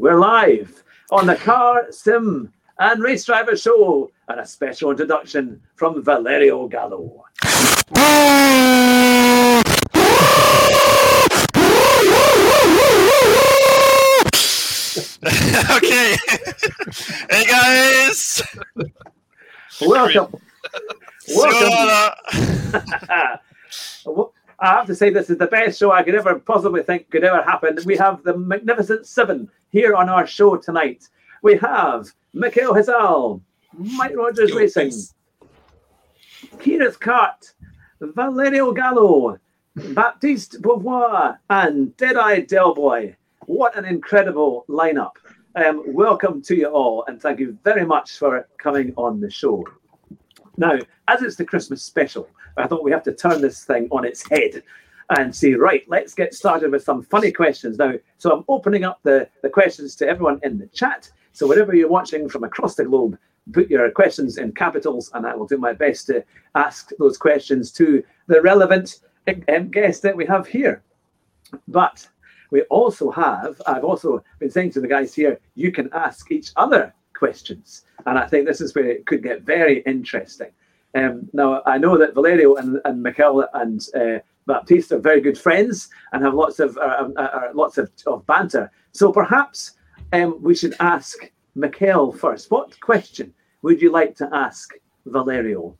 We're live on the Car Sim and Race Driver Show and a special introduction from Valerio Gallo. okay. hey guys. Welcome. Welcome. I have to say, this is the best show I could ever possibly think could ever happen. We have the Magnificent Seven here on our show tonight. We have Mikail Hizal, Mike Rodgers Racing, Kireth Kart, Valerio Gallo, Baptiste Beauvoir, and Deadeye Delboy. What an incredible lineup. Um, welcome to you all, and thank you very much for coming on the show. Now, as it's the Christmas special, I thought we have to turn this thing on its head and say, right, let's get started with some funny questions now. So I'm opening up the, the questions to everyone in the chat. So wherever you're watching from across the globe, put your questions in capitals, and I will do my best to ask those questions to the relevant um, guest that we have here. But we also have, I've also been saying to the guys here, you can ask each other questions. And I think this is where it could get very interesting. Um, now, I know that Valerio and, and Michael and uh, Baptiste are very good friends and have lots of uh, uh, uh, lots of, of banter. So perhaps um, we should ask Michael first. What question would you like to ask Valerio?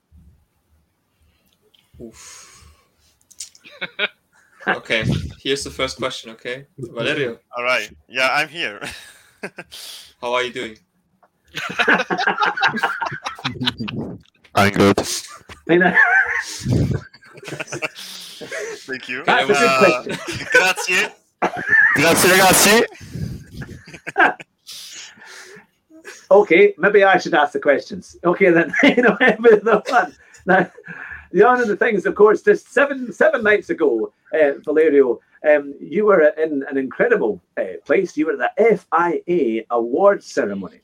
okay, here's the first question. Okay, Valerio, All right. Yeah, I'm here. how are you doing? I'm good. I know. Thank you. That's a Uh, grazie. Grazie ragazzi. Okay, maybe I should ask the questions. Okay, then you know with the one. Now, the one of the things, of course, just seven seven nights ago, uh, Valerio, um, you were in an incredible uh, place. You were at the FIA awards ceremony.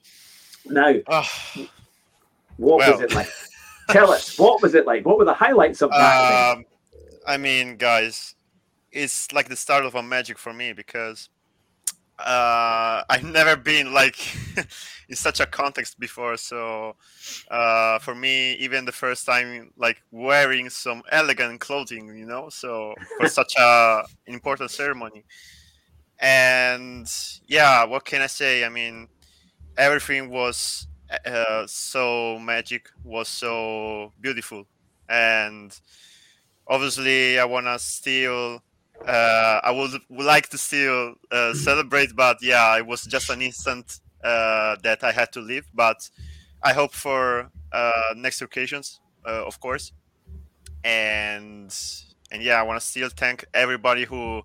Now, Ah, what was it like? Tell us, what was it like? What were the highlights of that? um, I mean, guys, it's like the start of a magic for me because uh, I've never been like in such a context before. So uh, for me, even the first time, like wearing some elegant clothing, you know, so for such a important ceremony. And yeah, what can I say? I mean, everything was uh, so magic, was so beautiful, and obviously, I wanna still. Uh, I would, would like to still uh, celebrate, but yeah, it was just an instant uh, that I had to leave. But I hope for uh, next occasions, uh, of course. And and yeah, I want to still thank everybody who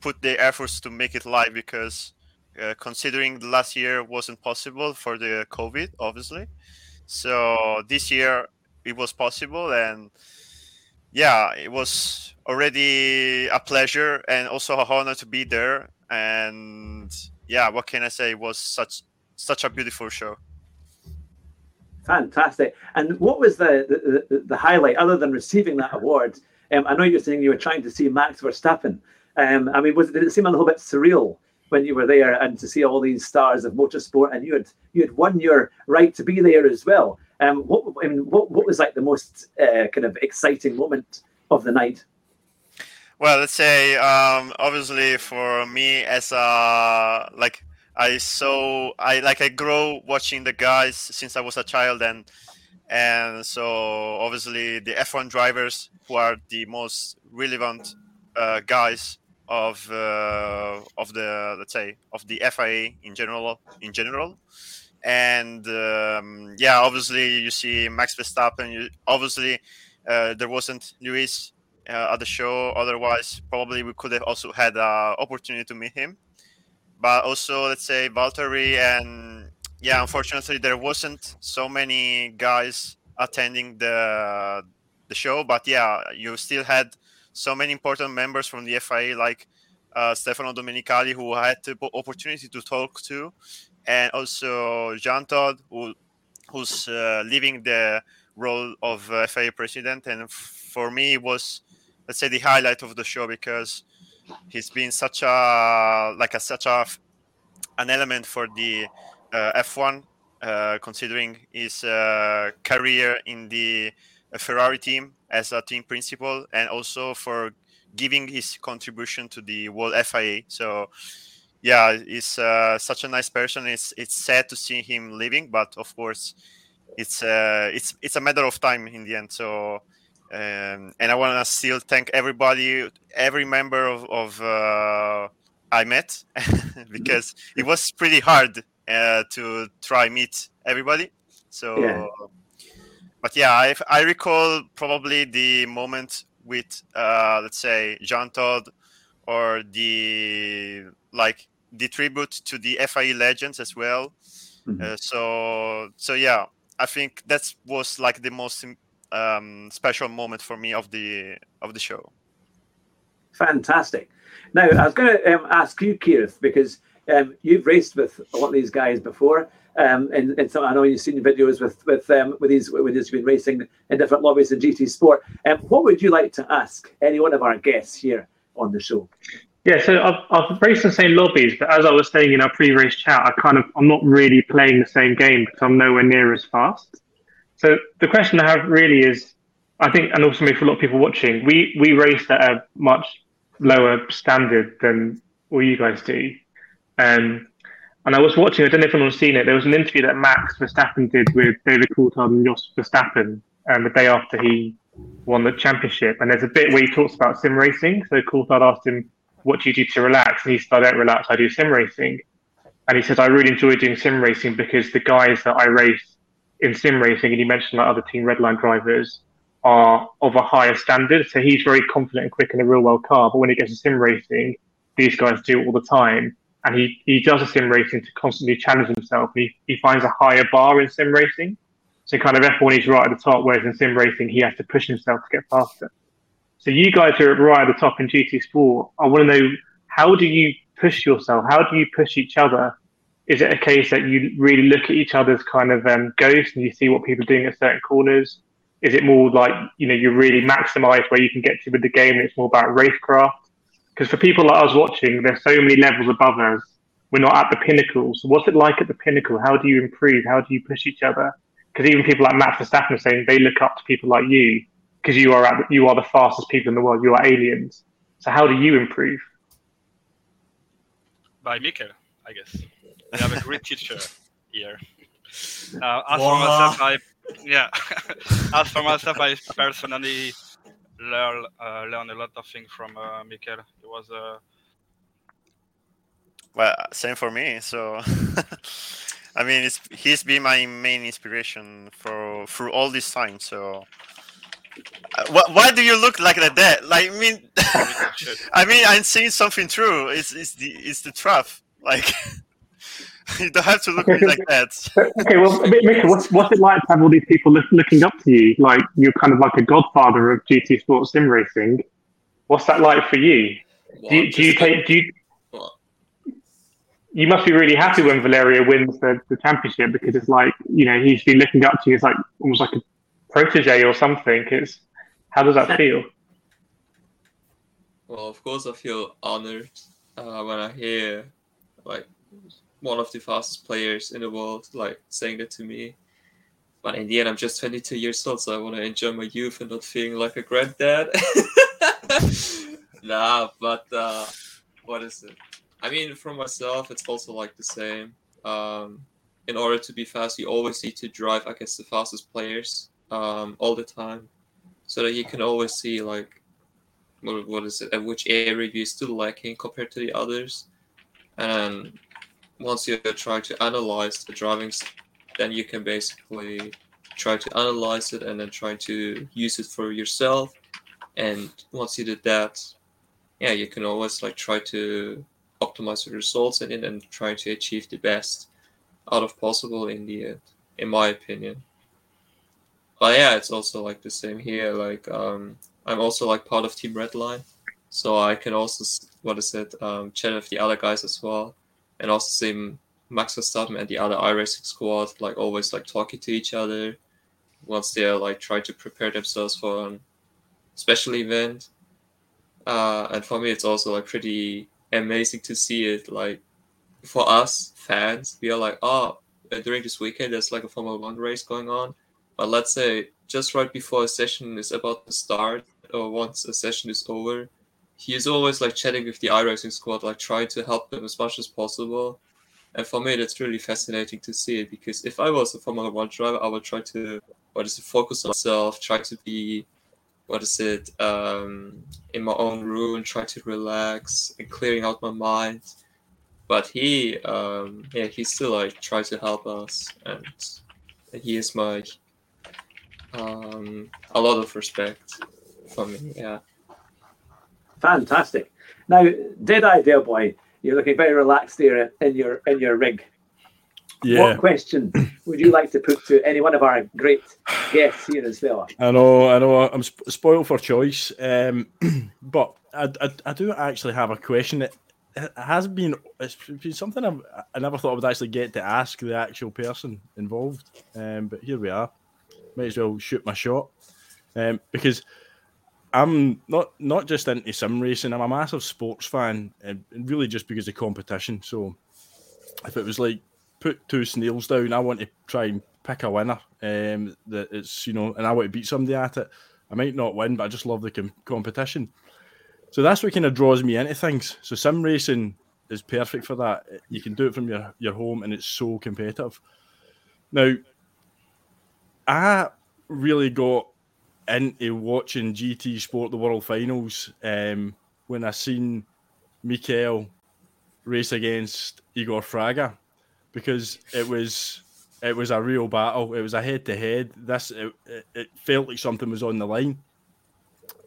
put their efforts to make it live because uh, considering last year wasn't possible for the COVID, obviously. So this year it was possible, and yeah, it was already a pleasure and also a honor to be there. And yeah, what can I say? It was such such a beautiful show. Fantastic. And what was the, the, the, highlight other than receiving that award? Um, I know you're saying you were trying to see Max Verstappen. Um, I mean, was did it seem a little bit surreal when you were there and to see all these stars of motorsport and you had you had won your right to be there as well? Um, what I mean, what, what was like the most uh, kind of exciting moment of the night? Well, let's say um, obviously for me as a like I so I like I grow watching the guys since I was a child and and so obviously the F1 drivers who are the most relevant uh, guys of uh, of the let's say of the FIA in general in general and um, yeah obviously you see Max Verstappen you, obviously uh, there wasn't Lewis uh, at the show. Otherwise, probably we could have also had an opportunity to meet him. But also, let's say Valtteri and yeah, unfortunately, there wasn't so many guys attending the the show. But yeah, you still had so many important members from the FIA like uh, Stefano Domenicali, who I had the opportunity to talk to, and also Jean Todt, who who's uh, leaving the role of uh, FIA president. And for me, it was let's say the highlight of the show because he's been such a like a such a an element for the uh, F1, uh, considering his uh, career in the Ferrari team as a team principal, and also for giving his contribution to the World FIA. So, yeah, he's uh, such a nice person. It's it's sad to see him leaving, but of course, it's uh, it's it's a matter of time in the end. So, um, and I want to still thank everybody, every member of, of uh, I met, because it was pretty hard uh, to try meet everybody. So, Yeah. But yeah, I I recall probably the moment with uh, let's say Jean Todt or the like the tribute to the FIE legends as well. Mhm. Uh, so so yeah, I think that was like the most um, special moment for me of the of the show. Fantastic. Now, I was going to um, ask you, Keith, because um, you've raced with a lot of these guys before, um, and, and so I know you've seen videos with with um, with these with these been racing in different lobbies in GT Sport. Um, what would you like to ask any one of our guests here on the show? Yeah, so I've, I've raced the same lobbies, but as I was saying in our pre-race chat, I kind of I'm not really playing the same game because I'm nowhere near as fast. So the question I have really is, I think, and also maybe for a lot of people watching, we we raced at a much lower standard than what you guys do. Um, and I was watching, I don't know if anyone's seen it, there was an interview that Max Verstappen did with David Coulthard and Jos Verstappen um, the day after he won the championship. And there's a bit where he talks about sim racing. So Coulthard asked him, what do you do to relax? And he said, I don't relax, I do sim racing. And he said, I really enjoy doing sim racing because the guys that I race in sim racing, and he mentioned like other team Redline drivers, are of a higher standard. So he's very confident and quick in a real world car. But when he gets to sim racing, these guys do it all the time. And he, he does a sim racing to constantly challenge himself. He, he finds a higher bar in sim racing. So kind of F1 he's right at the top, whereas in sim racing he has to push himself to get faster. So you guys are right at the top in GT Sport. I want to know how do you push yourself? How do you push each other? Is it a case that you really look at each other's kind of um, ghosts and you see what people are doing at certain corners? Is it more like you know you really maximise where you can get to with the game? And it's more about racecraft. Because for people like us watching, there's so many levels above us. We're not at the pinnacle. So what's it like at the pinnacle? How do you improve? How do you push each other? Because even people like Max Verstappen are saying they look up to people like you because you are at, you are the fastest people in the world. You are aliens. So how do you improve? by Mikkel, I guess. We have a great teacher here. Uh, as for myself, I yeah. as for myself, I personally learn uh, learn a lot of things from uh, Mikkel. He was uh, Well, same for me. So, I mean, it's he's been my main inspiration for through all this time. So, uh, wh- why do you look like that? Like, I mean. I mean, I'm seeing something true. It's it's the it's the truth. Like, you don't have to look at me like that. Okay, well, Mi- what's, what's it like to have all these people look, looking up to you? Like you're kind of like a godfather of GT sports sim racing. What's that like for you? Do you, do you take do you Well, you must be really happy when Valerio wins the, the championship because it's like you know he's been looking up to you. It's like almost like a protege or something. It's how does that feel? well, of course, I feel honored uh, when I hear like one of the fastest players in the world like saying that to me. But in the end, I'm just 22 years old, so I want to enjoy my youth and not feeling like a granddad. nah, but uh, what is it? I mean, for myself, it's also like the same. Um, in order to be fast, you always need to drive against the fastest players um, all the time, so that you can always see like what, what is it, at which area you're still lacking compared to the others. And once you try to analyze the drivings, then you can basically try to analyze it and then try to use it for yourself. And once you did that, yeah, you can always like try to optimize the results in it and try to achieve the best out of possible in the end, in my opinion. But yeah, it's also like the same here. Like um, I'm also like part of Team Redline, so I can also what is it um, chat with the other guys as well, and also see Max Verstappen and the other iRacing squad like always like talking to each other once they're like trying to prepare themselves for an special event. Uh, and for me, it's also like pretty amazing to see it like for us fans, we are like, oh, uh, during this weekend there's like a Formula One race going on, but let's say just right before a session is about to start, or once a session is over, he is always like chatting with the iRacing squad, like trying to help them as much as possible. And for me, that's really fascinating to see it because if I was a Formula One driver, I would try to what is it, focus on myself, try to be what is it, um, in my own room, try to relax and clearing out my mind. But he, um, yeah, he still like tries to help us, and he is my um, a lot of respect for me. Yeah. Fantastic. Now, Deadeye Delboy, you're looking very relaxed there in your in your rig. Yeah, What question would you like to put to any one of our great guests here as well? I know, I know. I'm sp- spoiled for choice, um, but I, I, I do actually have a question that it has been it's been something I've, I never thought I would actually get to ask the actual person involved. Um, but here we are. Might as well shoot my shot um, because I'm not not just into sim racing. I'm a massive sports fan, and really just because of competition. So if it was like put two snails down, I want to try and pick a winner. Um, that it's you know, and I want to beat somebody at it. I might not win, but I just love the com- competition. So that's what kind of draws me into things. So sim racing is perfect for that. You can do it from your your home, and it's so competitive. Now, I really got into watching GT Sport the World Finals um, when I seen Mikail race against Igor Fraga because it was it was a real battle. It was a head to head. This it, it, it felt like something was on the line.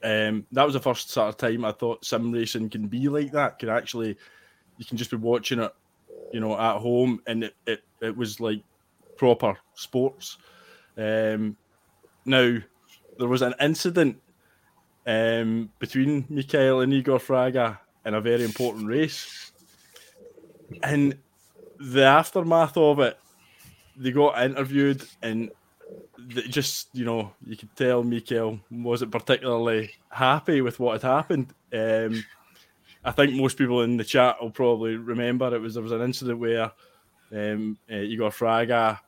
Um, that was the first sort of time I thought sim racing can be like that. Can actually you can just be watching it, you know, at home, and it it, it was like proper sports. Um, now there was an incident um, between Mikail and Igor Fraga in a very important race, and the aftermath of it, they got interviewed and just you know you could tell Mikail wasn't particularly happy with what had happened. Um, I think most people in the chat will probably remember it was there was an incident where um, uh, Igor Fraga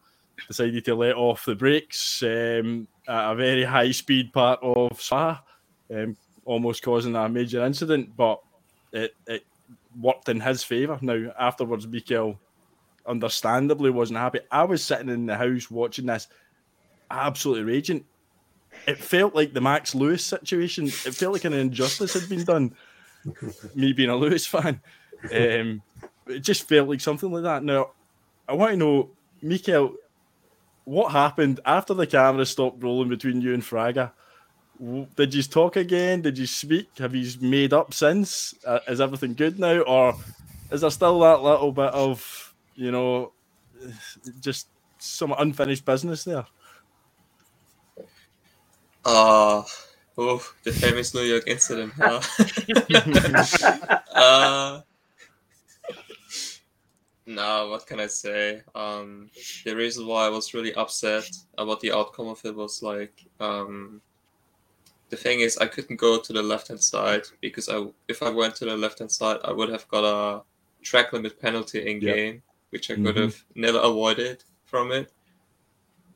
decided to let off the brakes um, at a very high speed part of Spa, um, almost causing a major incident, but it, it worked in his favour. Now, afterwards, Mikail understandably wasn't happy. I was sitting in the house watching this, absolutely raging. It felt like the Max Lewis situation. It felt like an injustice had been done. Me being a Lewis fan, um, it just felt like something like that. Now, I want to know, Mikail, what happened after the camera stopped rolling between you and Fraga? Did you talk again? Did you speak? Have you made up since? Uh, is everything good now, or is there still that little bit of you know, just some unfinished business there? Uh, oh, the famous New York incident. Huh? uh, no, what can I say? Um, the reason why I was really upset about the outcome of it was like, um, the thing is, I couldn't go to the left hand side because I, if I went to the left hand side, I would have got a track limit penalty in game, which I could Mhm. have never avoided from it.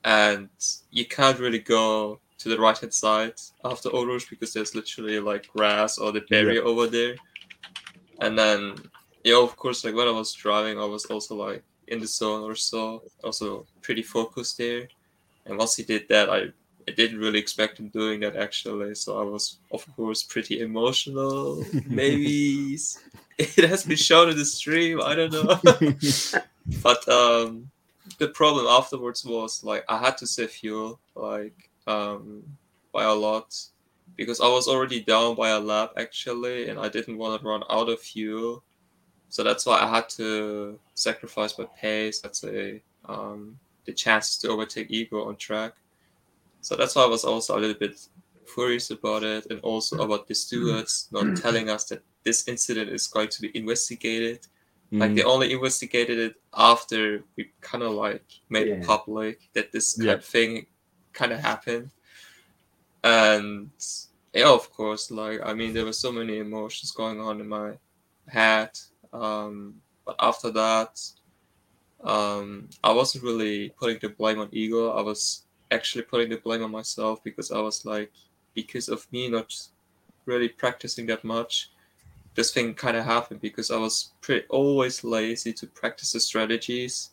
And you can't really go to the right hand side after Rouge because there's literally like grass or the barrier over there. And then, yeah, of course, like when I was driving, I was also like in the zone or so, also pretty focused there. And once he did that, I, I didn't really expect him doing that actually. So I was, of course, pretty emotional. Maybe it has been shown in the stream. I don't know. but um, the problem afterwards was like I had to save fuel like um, by a lot because I was already down by a lap actually, and I didn't want to run out of fuel. So that's why I had to sacrifice my pace. Let's say um, the chances to overtake Igor on track. So that's why I was also a little bit furious about it, and also about the stewards not telling us that this incident is going to be investigated. Like they only investigated it after we kind of like made it public that this kind Yeah. of thing kind of happened. And yeah, of course, like I mean, there were so many emotions going on in my head. Um, But after that, um, I wasn't really putting the blame on Igor. I was actually putting the blame on myself because I was like, because of me not really practicing that much, this thing kind of happened because I was pretty always lazy to practice the strategies.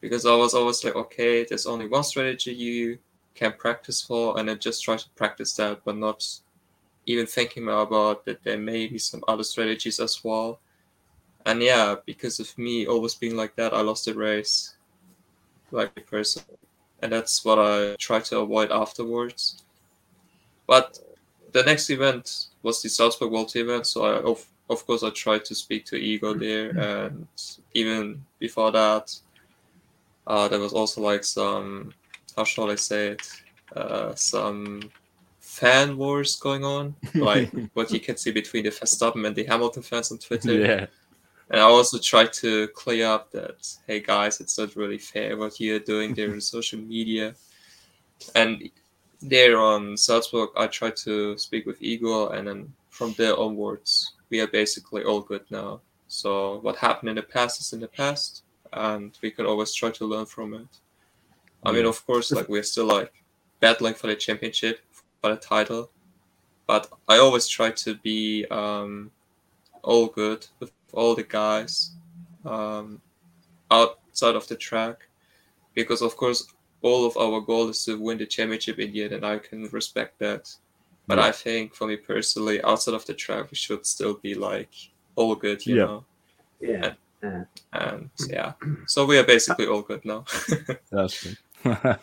Because I was always like, okay, there's only one strategy you can practice for, and then just try to practice that, but not even thinking about that there may be some other strategies as well. And yeah, because of me always being like that, I lost the race, like person, and that's what I try to avoid afterwards. But the next event was the Salzburg World event, so I of, of course I tried to speak to Igor there, and even before that, uh, there was also like some how shall I say it, uh, some fan wars going on, like what you can see between the Verstappen and the Hamilton fans on Twitter. Yeah. And I also try to clear up that, hey guys, it's not really fair what you're doing there on social media. And there on Salzburg, I try to speak with Igor, and then from there onwards, we are basically all good now. So what happened in the past is in the past, and we can always try to learn from it. I mean, of course, like we're still like battling for the championship, for the title, but I always try to be um, all good with all the guys um, outside of the track, because of course all of our goal is to win the championship in the end, and I can respect that. But Yeah. I think for me personally, outside of the track, we should still be like all good, you Yeah. know. Yeah. And yeah, so we are basically all good now. That's good.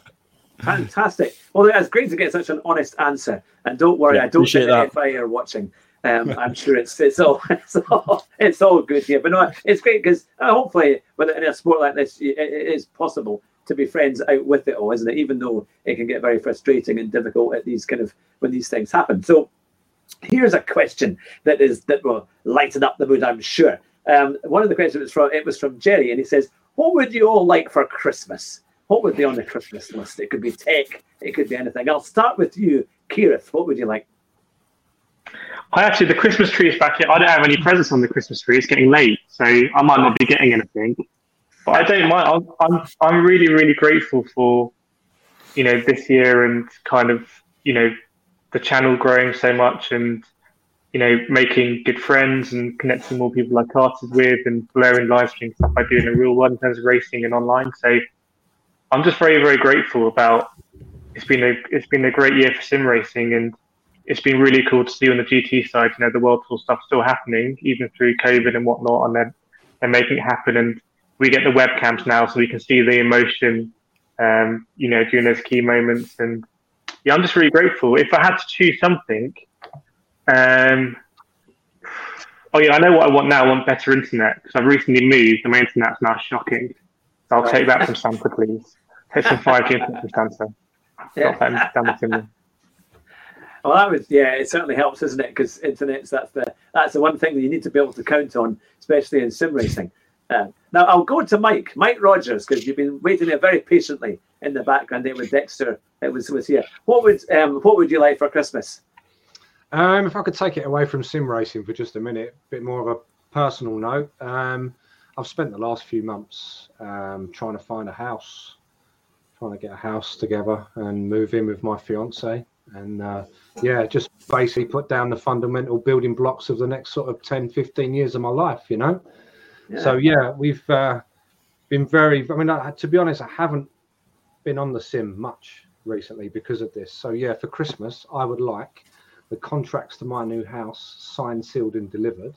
Fantastic. Well, it's great to get such an honest answer. And don't worry, Yeah, I don't appreciate think the that. FI are watching. Um, I'm sure it's it's all, it's all it's all good here. But no, it's great because uh, hopefully, with in a sport like this, it, it is possible to be friends out with it all, isn't it? Even though it can get very frustrating and difficult at these kind of when these things happen. So, here's a question that is that will lighten up the mood, I'm sure. Um, one of the questions was from it was from Jerry, and he says, "What would you all like for Christmas? What would be on the Christmas list? It could be tech, it could be anything. I'll start with you, Kireth. What would you like? I actually, the Christmas tree is back here. I don't have any presents on the Christmas tree. It's getting late, so I might not be getting anything. But I don't mind. I'm, I'm, I'm really, really grateful for, you know, this year and kind of, you know, the channel growing so much and, you know, making good friends and connecting more people like artists with and blurring live stream stuff I do in the real world in terms of racing and online. So I'm just very, very grateful about. It's been a it's been a great year for sim racing and it's been really cool to see on the GT side, you know, the World Tour stuff still happening, even through COVID and whatnot, and then they're making it happen. And we get the webcams now, so we can see the emotion, um, you know, during those key moments. And yeah, I'm just really grateful. If I had to choose something, um, oh yeah, I know what I want now. I want better internet because I've recently moved, and my internet's now shocking. So I'll take that from Santa, please. Take some 5G internet from Santa. Yeah. Got that down the chimney. Well, that was yeah. It certainly helps, isn't it? Because internet's that's the that's the one thing that you need to be able to count on, especially in sim racing. Uh, now I'll go to Mike, Mike Rogers, because you've been waiting there very patiently in the background. There with Dexter, it was was here. What would um what would you like for Christmas? Um, if I could take it away from sim racing for just a minute, a bit more of a personal note. Um, I've spent the last few months um, trying to find a house, trying to get a house together and move in with my fiance. And uh, yeah, just basically put down the fundamental building blocks of the next sort of 10, 15 years of my life, you know? So yeah, we've uh, been very. I mean, I, to be honest, I haven't been on the sim much recently because of this. So yeah, for Christmas, I would like the contracts to my new house signed, sealed, and delivered,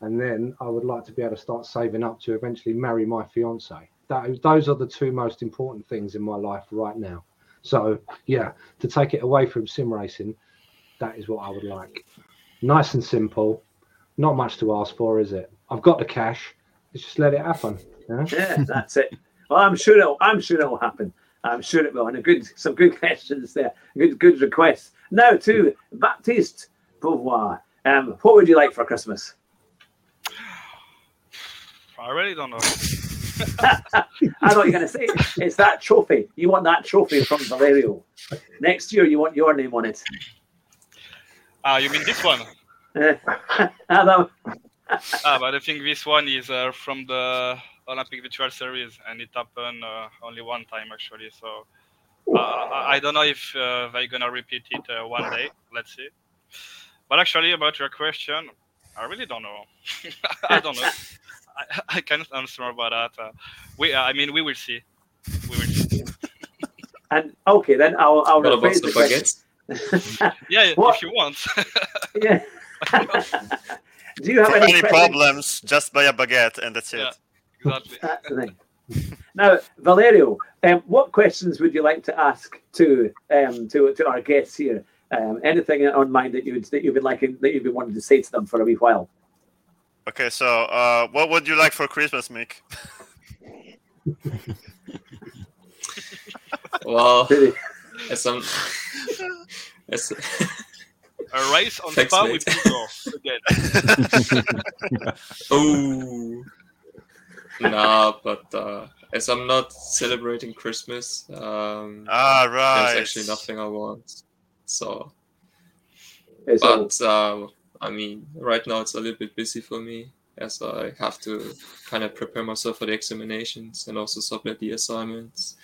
and then I would like to be able to start saving up to eventually marry my fiance. That, those are the two most important things in my life right now. So yeah, to take it away from sim racing, that is what I would like. Nice and simple, not much to ask for, is it? I've got the cash. Let's just let it happen. you know? Yeah, that's it. Well, I'm sure it'll I'm sure it'll happen. I'm sure it will. And a good some good questions there. Good good requests. Now to Baptiste Beauvoir. Um, what would you like for Christmas? I really don't know. I know what you're going to say. It's that trophy. You want that trophy from Valerio. Next year, you want your name on it. Ah, you mean this one? That, ah, but I think this one is uh, from the Olympic Virtual Series, and it happened uh, only one time actually. So uh, I I don't know if uh, they're gonna repeat it uh, one day. Let's see. But actually, about your question, I really don't know. I don't know. I, I can't answer about that. Uh, we, I mean, we will see. We will see. And okay, then I'll I'll What about rephrase the the question. baguettes? Yeah, What? if you want. yeah. Do you have any, any problems, just buy a baguette and that's it. Yeah. exactly. That's the thing. Now, Valerio, um, what questions would you like to ask to um, to to our guests here? Um, anything on mind that you would that you've been liking that you've been wanting to say to them for a wee while? Okay, so uh, what would you like for Christmas, Mick? Well, Really? As I'm, as, A race on Thanks, Spa mate. with Igor again. oh, nah, but uh, as I'm not celebrating Christmas, um, Ah, right. there's actually nothing I want. So, It's all- but uh, I mean, right now it's a little bit busy for me as I have to kind of prepare myself for the examinations and also submit the assignments.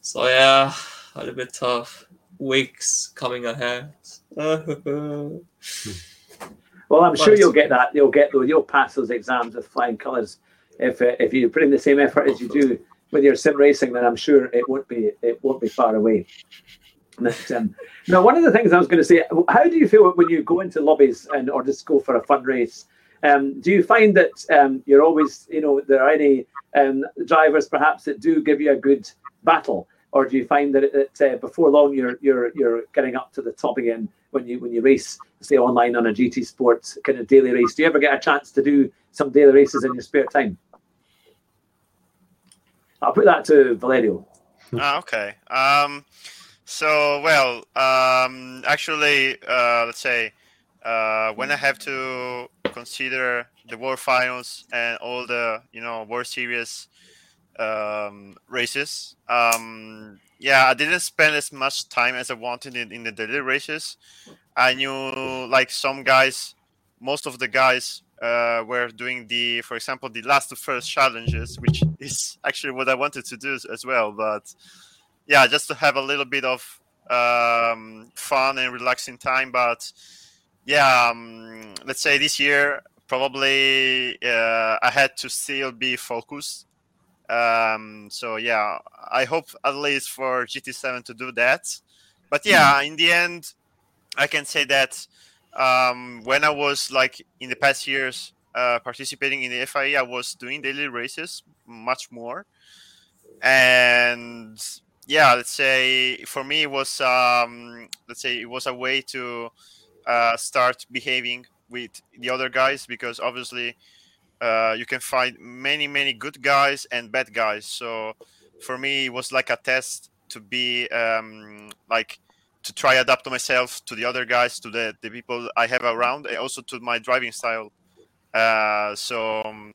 So yeah, a little bit tough. Weeks coming ahead. Well, I'm sure you'll get that. You'll get those. You'll pass those exams with flying colours. If uh, if you put in the same effort as you do with your sim racing, then I'm sure it won't be it won't be far away. But, um, now, one of the things I was going to say, how do you feel when you go into lobbies and or just go for a fun race? Um, do you find that um, you're always, you know, there are any um, drivers perhaps that do give you a good battle, or do you find that, it, uh, before long you're you're you're getting up to the top again when you when you race, say online on a GT Sports kind of daily race? Do you ever get a chance to do some daily races in your spare time? I'll put that to Valerio. ah, okay. Um, so well, um, actually, uh, let's say uh, when I have to consider the World Finals and all the you know World Series um, races, um, yeah, I didn't spend as much time as I wanted in, in the daily races. I knew like some guys, most of the guys uh, were doing the, for example, the last to first challenges, which is actually what I wanted to do as- well. But yeah, just to have a little bit of um, fun and relaxing time. But yeah, um, let's say this year probably uh, I had to still be focused. Um, so yeah, I hope at least for GT7 to do that. But yeah, in the end, I can say that um, when I was like in the past years uh, participating in the FIA, I was doing daily races much more, and yeah, let's say for me it was um, let's say it was a way to uh, start behaving with the other guys because obviously uh, you can find many many good guys and bad guys. So for me it was like a test to be um, like to try adapt to myself to the other guys to the, the people i have around and also to my driving style uh, so um,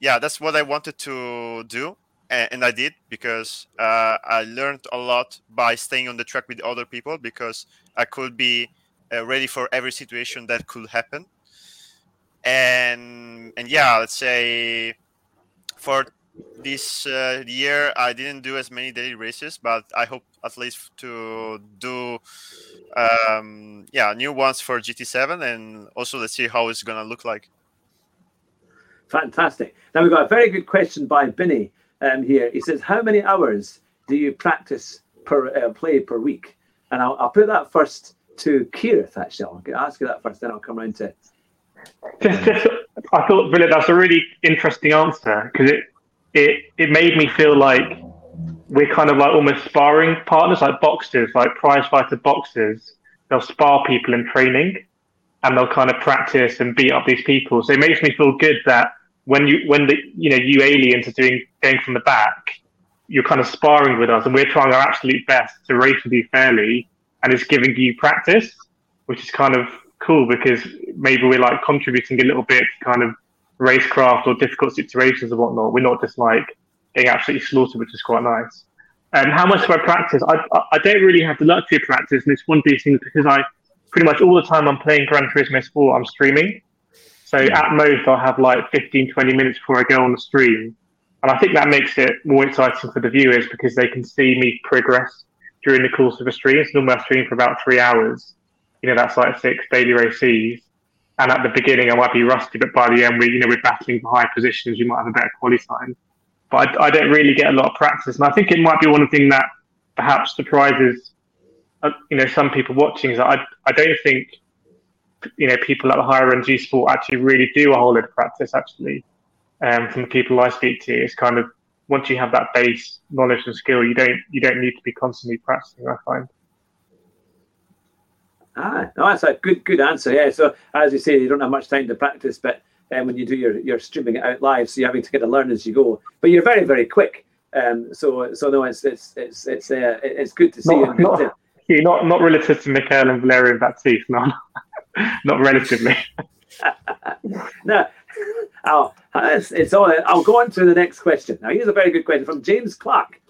yeah that's what i wanted to do and, and i did because uh, i learned a lot by staying on the track with other people because i could be uh, ready for every situation that could happen and and yeah let's say for this uh, year i didn't do as many daily races but i hope at least to do um yeah new ones for gt7 and also let's see how it's gonna look like Fantastic. Now we've got a very good question by Binny um, here. He says, "How many hours do you practice per uh, play per week?" And I'll, I'll put that first to Kireth. Actually, I'll ask you that first, then I'll come round to. Just, just, I thought, Villa, that's a really interesting answer because it, it, it made me feel like we're kind of like almost sparring partners, like boxers, like prize fighter boxers. They'll spar people in training, and they'll kind of practice and beat up these people. So it makes me feel good that when you when the you know you aliens are doing going from the back, you're kind of sparring with us, and we're trying our absolute best to race with you fairly, and it's giving you practice, which is kind of cool because maybe we're like contributing a little bit to kind of racecraft or difficult situations and whatnot. We're not just like getting absolutely slaughtered, which is quite nice. And how much do I practice? I, I don't really have the luxury of practice, and it's one of these things because I pretty much all the time I'm playing Gran Turismo Sport, I'm streaming. So So at most, I'll have like 15, 20 minutes before I go on the stream. And I think that makes it more exciting for the viewers because they can see me progress during the course of a stream. So normally I stream for about three hours. You know, that's like six daily races. And at the beginning, I might be rusty, but by the end, we you know we're battling for high positions. You might have a better quality time. But I, I don't really get a lot of practice, and I think it might be one things that perhaps surprises uh, you know some people watching is that I I don't think you know people at the higher end G Sport actually really do a whole lot of practice. Actually, um, from the people I speak to, it's kind of once you have that base knowledge and skill, you don't you don't need to be constantly practicing. I find. Ah, no, that's a good good answer. Yeah. So as you say, you don't have much time to practice, but um, when you do your your streaming it out live, so you're having to get to learn as you go. But you're very very quick. Um, so so no, it's it's it's it's uh, it's good to see. Not, not, to- yeah, not not relative to Mikail and Valerian Baptiste, no, not relatively. no, I'll, it's, it's all. I'll go on to the next question. Now, here's a very good question from James Clark.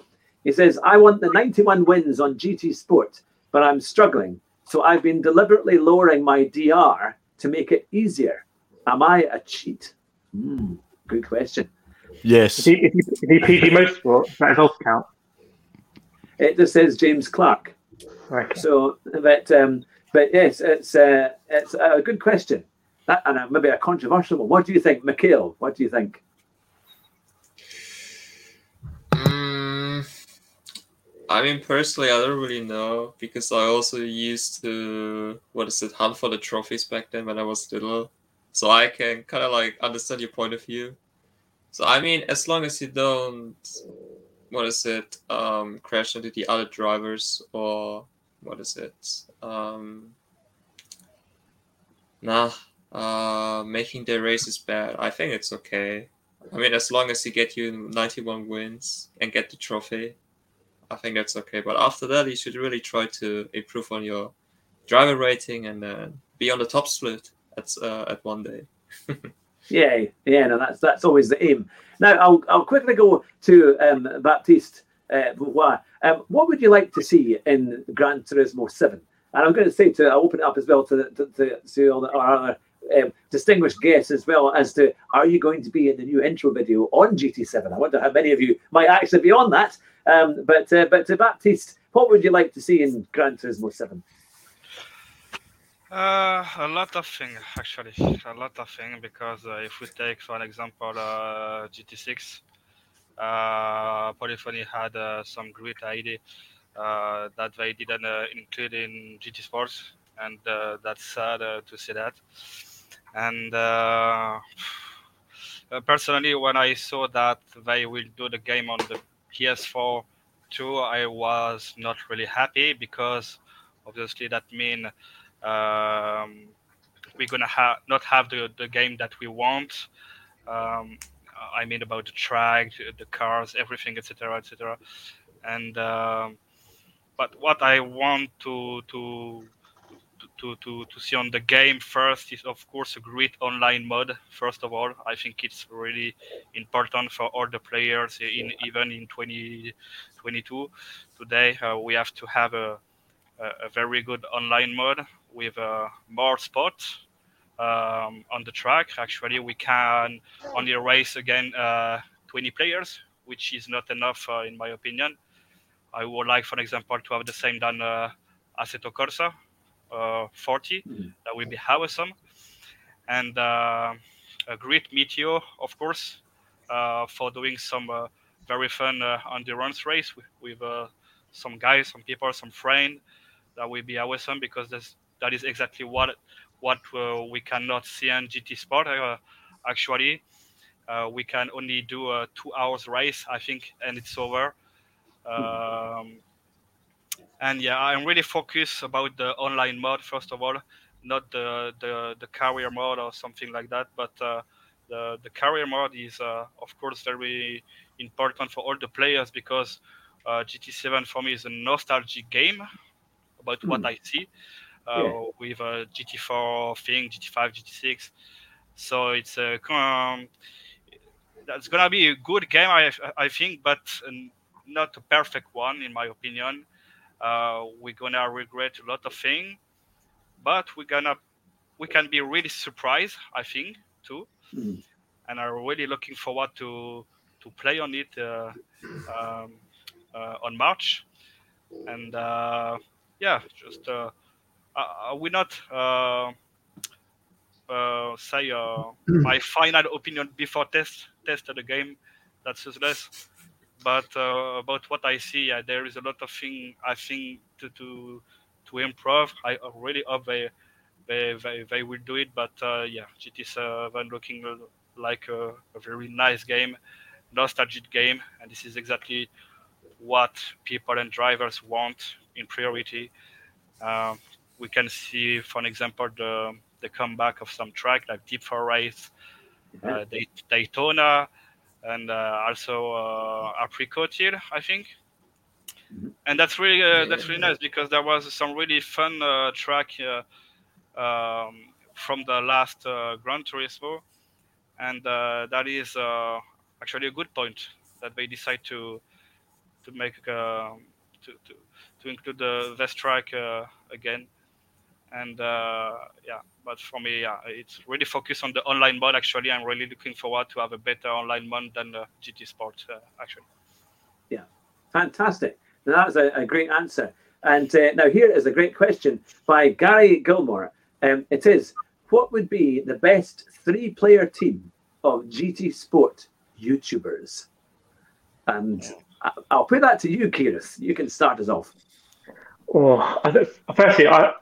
He says, "I want the 91 wins on GT Sport, but I'm struggling, so I've been deliberately lowering my DR to make it easier. Am I a cheat?" Hmm, good question. Yes. If he, if he, if he PG Motorsport, that is also count. It just says James Clark. Okay. So, but um, but yes, it's uh, it's a good question. That, and uh, maybe a controversial one. What do you think, Mikail? What do you think? I mean, personally, I don't really know because I also used to what is it hunt for the trophies back then when I was little, so I can kind of like understand your point of view. So I mean, as long as you don't, what is it, um, crash into the other drivers or what is it, um, nah, uh, making their races bad. I think it's okay. I mean, as long as you get you 91 wins and get the trophy, I think that's okay. But after that, you should really try to improve on your driver rating and then be on the top split at uh, at one day. Yeah, yeah, no, that's that's always the aim. Now, I'll I'll quickly go to um, Baptiste uh. Um, what would you like to see in Gran Turismo Seven? And I'm going to say to I'll open it up as well to to, to, to all the, our other um, distinguished guests as well as to are you going to be in the new intro video on GT7? I wonder how many of you might actually be on that. Um, but uh, but to Baptiste, what would you like to see in Gran Turismo Seven? Uh, a lot of things actually, a lot of things because uh, if we take for example uh, GT6, uh, Polyphony had uh, some great idea uh, that they didn't uh, include in GT Sports, and uh, that's sad uh, to see that. And personally, when I saw that they will do the game on the PS4 too, I was not really happy because obviously that means um, we're gonna have not have the, the game that we want. Um, I mean about the track, the cars, everything, etc., etc. And um, but what I want to to to, to, to see on the game first is of course a great online mode first of all. I think it's really important for all the players in even in 2022 today uh, we have to have a, a, very good online mode with uh, more spots um, on the track. Actually we can only race again uh, 20 players which is not enough uh, in my opinion. I would like for example to have the same than uh, assetto corsa uh, 40. That will be awesome. And uh, a great Meteor, of course, uh, for doing some uh, very fun uh, endurance race with, with uh, some guys, some people, some friends. That will be awesome because that's, that is exactly what what uh, we cannot see in GT Sport. Uh, actually, uh, we can only do a two hours race, I think, and it's over. Um, and yeah, I'm really focused about the online mode first of all, not the the, the career mode or something like that. But uh, the the career mode is uh, of course very important for all the players because uh, GT7 for me is a nostalgic game about what I see uh, Yeah. with uh, GT4 thing, GT5, GT6. So it's a um, that's gonna be a good game, I I think, but um, not a perfect one in my opinion uh, we're gonna regret a lot of things, but we're gonna we can be really surprised, I think, too, Mm. and I'm really looking forward to to play on it uh, um, uh, on March. And uh, yeah, just uh, I, I will not uh, uh, say uh, my final opinion before test test of the game. That's useless. But uh, about what I see, uh, there is a lot of thing I think to to to improve. I really hope they they, they, they will do it. But uh, yeah, GT7 looking like a, a very nice game, nostalgic game, and this is exactly what people and drivers want in priority. Um, we can see, for example, the the comeback of some track like Deep Forest, uh, Day- Daytona, and uh, also uh, Apricot Hill, I think. Mhm. And that's really uh, that's really nice because there was some really fun uh, track uh, um, from the last uh, Gran Turismo, and uh, that is uh, actually a good point that they decide to to make uh, to, to to include the this track uh, again. And uh, yeah, but for me, yeah, it's really focused on the online mode. Actually, I'm really looking forward to have a better online mode than the GT Sport. Uh, actually, yeah, Fantastic. Now, that was a, a great answer. And uh, now here is a great question by Gary Gilmore. Um, it is, what would be the best three-player team of GT Sport YouTubers? And I- I'll put that to you, Kireth. You can start us off. Oh, firstly, I.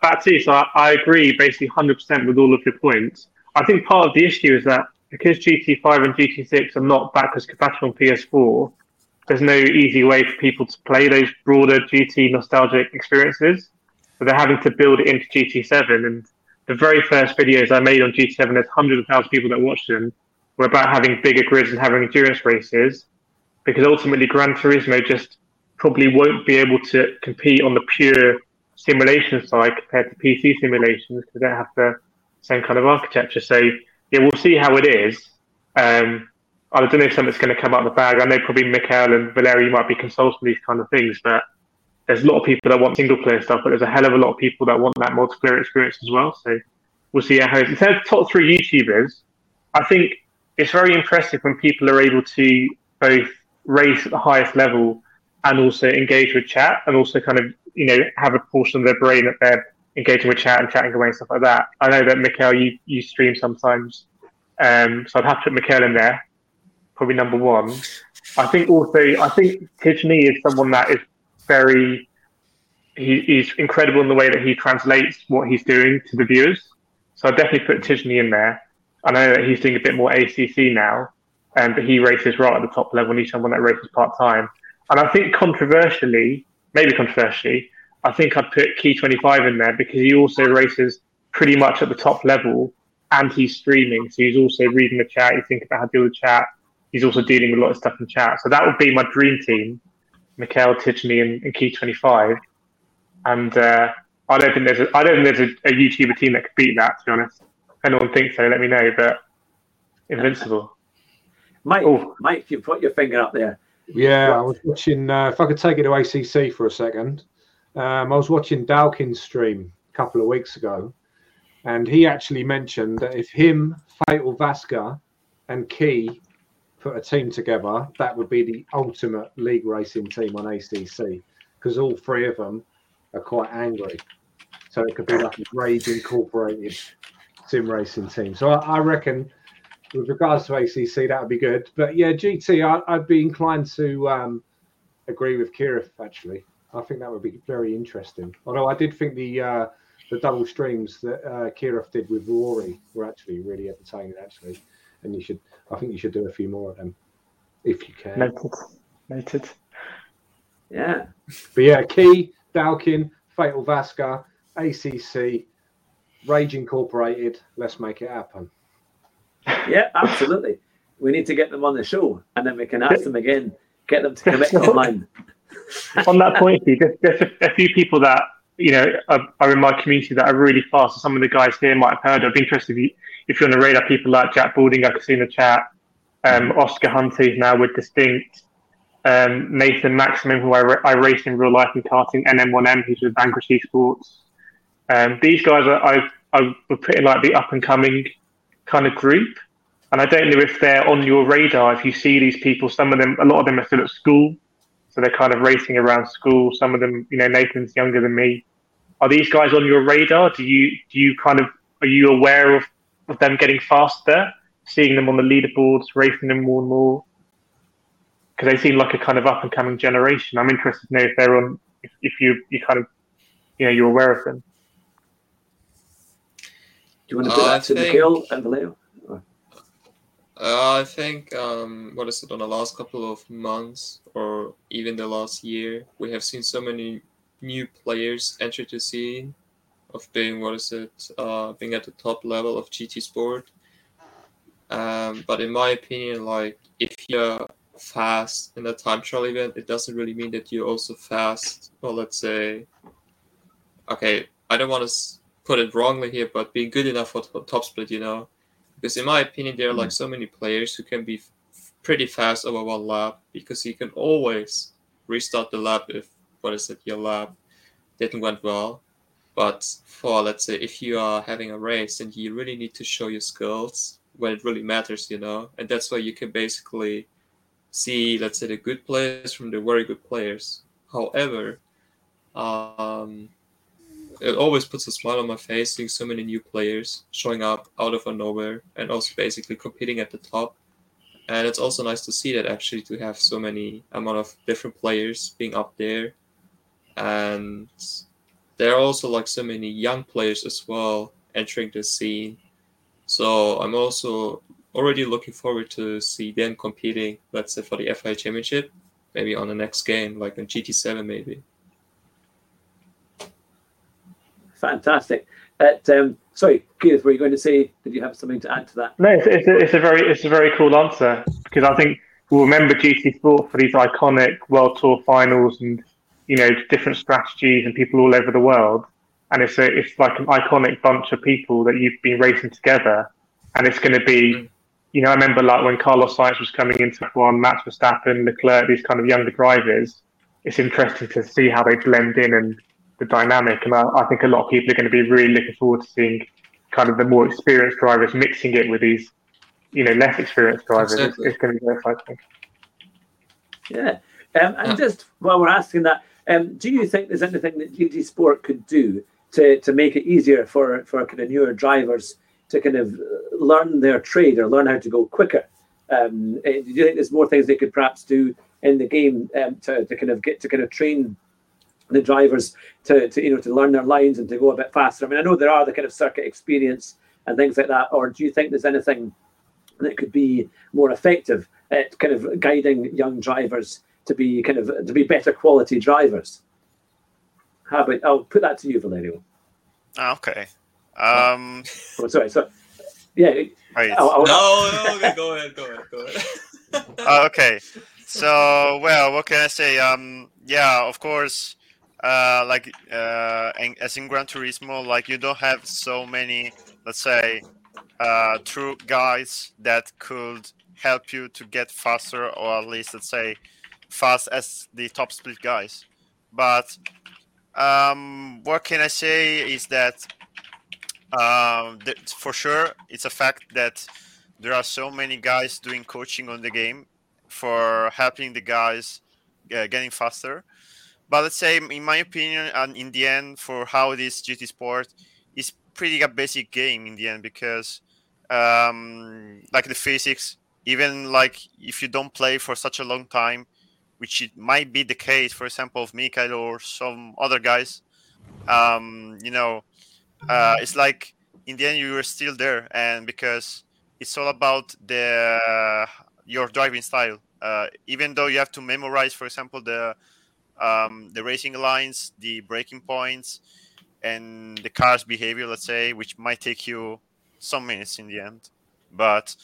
So I, I agree basically 100% with all of your points. I think part of the issue is that because GT5 and GT6 are not backwards compatible on PS4, there's no easy way for people to play those broader GT nostalgic experiences. So they're having to build it into GT7. And the very first videos I made on GT7, there's hundreds of thousands of people that watched them, were about having bigger grids and having endurance races. Because ultimately, Gran Turismo just probably won't be able to compete on the pure simulation side compared to PC simulations because they don't have the same kind of architecture. So yeah, we'll see how it is. Um, I don't know if something's going to come out of the bag. I know probably Mikail and Valerio might be consulting these kind of things, but there's a lot of people that want single player stuff, but there's a hell of a lot of people that want that multiplayer experience as well. So we'll see how it goes. In terms of top three YouTubers, I think it's very impressive when people are able to both race at the highest level and also engage with chat and also kind of, you know, have a portion of their brain that they're engaging with chat and chatting away and stuff like that. I know that Mikail, you, you stream sometimes. Um, so I'd have to put Mikail in there, probably number one. I think also, I think Tidgney is someone that is very, he, he's incredible in the way that he translates what he's doing to the viewers. So I'd definitely put Tidgney in there. I know that he's doing a bit more ACC now, um, but he races right at the top level and he's someone that races part time. And I think controversially, maybe controversially, I think I'd put Key 25 in there because he also races pretty much at the top level and he's streaming. So he's also reading the chat, he's thinking about how to deal with chat. He's also dealing with a lot of stuff in chat. So that would be my dream team Mikail, Tidgney, and, and Key 25. And uh, I don't think there's a, I don't think there's a, a YouTuber team that could beat that, to be honest. If anyone thinks so, let me know. But invincible. Mike, Oh. Mike, you put your finger up there. Yeah, I was watching. Uh, if I could take it to ACC for a second, um, I was watching Dalkin's stream a couple of weeks ago, and he actually mentioned that if him, Fatal Vasca, and Key put a team together, that would be the ultimate league racing team on ACC because all three of them are quite angry. So it could be like a Rage Incorporated sim racing team. So I, I reckon with regards to ACC, that would be good. But yeah, GT, I, I'd be inclined to um, agree with Kireth. Actually, I think that would be very interesting. Although I did think the uh, the double streams that uh, Kireth did with Rory were actually really entertaining. Actually, and you should, I think you should do a few more of them if you can. Noted. Noted. Yeah. But yeah, Key, Dalkin, Fatal Vasca, ACC, Rage Incorporated. Let's make it happen. Yeah, absolutely. We need to get them on the show and then we can ask them again, get them to commit online. on that point, Steve, there's, there's a, a few people that you know are, are in my community that are really fast. Some of the guys here might have heard. I'd be interested if, you, if you're on the radar. People like Jack Balding, I can see in the chat. Um, Oscar Hunter is now with Distinct. Um, Nathan Maximum, who I, ra- I race in real life in karting. NM1M, who's with Vanquish Esports. Um, these guys are I I would put in like the up and coming kind of group. and I don't know if they're on your radar. If you see these people, some of them, a lot of them are still at school, so they're kind of racing around school. Some of them, you know, Nathan's younger than me. Are these guys on your radar? Do you do you kind of are you aware of, of them getting faster, seeing them on the leaderboards, racing them more and more? Because they seem like a kind of up and coming generation. I'm interested to know if they're on, if, if you you kind of, you know, you're aware of them. Do you want to Uh, I that to think- Mikail and Valerio? Uh, I think um, what is it on the last couple of months or even the last year, we have seen so many new players enter the scene of being what is it, uh, being at the top level of GT Sport. Um, but in my opinion, like if you're fast in a time trial event, it doesn't really mean that you're also fast. Well, let's say, okay, I don't want to put it wrongly here, but being good enough for top split, you know? Because in my opinion there are like so many players who can be f- pretty fast over one lap because you can always restart the lap if what is it your lap didn't went well. But for let's say if you are having a race then you really need to show your skills when it really matters you know? And that's why you can basically see let's say the good players from the very good players. However um it always puts a smile on my face seeing so many new players showing up out of nowhere and also basically competing at the top. And it's also nice to see that actually to have so many amount of different players being up there. And there are also like so many young players as well entering the scene. So I'm also already looking forward to see them competing, let's say for the FIA championship, maybe on the next game, like on GT7 maybe. Fantastic. At, um, sorry, Keith, were you going to say, did you have something to add to that? No, it's, it's, a, it's a very it's a very cool answer because I think we'll remember GT Sport for these iconic World Tour finals and you know different strategies and people all over the world, and it's a it's like an iconic bunch of people that you've been racing together, and it's going to be. You know, I remember like when Carlos Sainz was coming into F1, Max Verstappen, Leclerc, these kind of younger drivers. It's interesting to see how they blend in and the dynamic. And I, I think a lot of people are going to be really looking forward to seeing kind of the more experienced drivers mixing it with these, you know, less experienced drivers. Exactly. it's going to be very exciting. Yeah. Um, and Yeah. just while we're asking that, um, do you think there's anything that GT Sport could do to, to make it easier for, for kind of newer drivers to kind of uh, learn their trade or learn how to go quicker? Um, uh, do you think there's more things they could perhaps do in the game um, to, to kind of get to kind of train the drivers to, to you know to learn their lines and to go a bit faster? I mean, I know there are the kind of circuit experience and things like that, or do you think there's anything that could be more effective at kind of guiding young drivers to be kind of to be better quality drivers. How about I'll put that to you, Valerio. Ah, Okay. Um, Oh, sorry, so yeah. right. I'll- I'll- No, no, okay, go ahead, go ahead, go ahead. Uh, okay. So, well, what can I say? Um, yeah, of course. Uh, like uh, in, as in Gran Turismo, like you don't have so many, let's say, uh, true guys that could help you to get faster, or at least let's say, fast as the top split guys. But um, what can I say is that um, for sure it's a fact that there are so many guys doing coaching on the game for helping the guys uh, getting faster. But let's say, in my opinion, and in the end, for how this GT Sport is pretty a basic game in the end because, um, like the physics, even like if you don't play for such a long time, which it might be the case, for example, of Mikail or some other guys, um, you know, uh, it's like in the end you are still there, and because it's all about the your driving style. Uh, even though you have to memorize, for example, the um, the racing lines, the braking points, and the car's behavior, let's say, which might take you some minutes in the end. But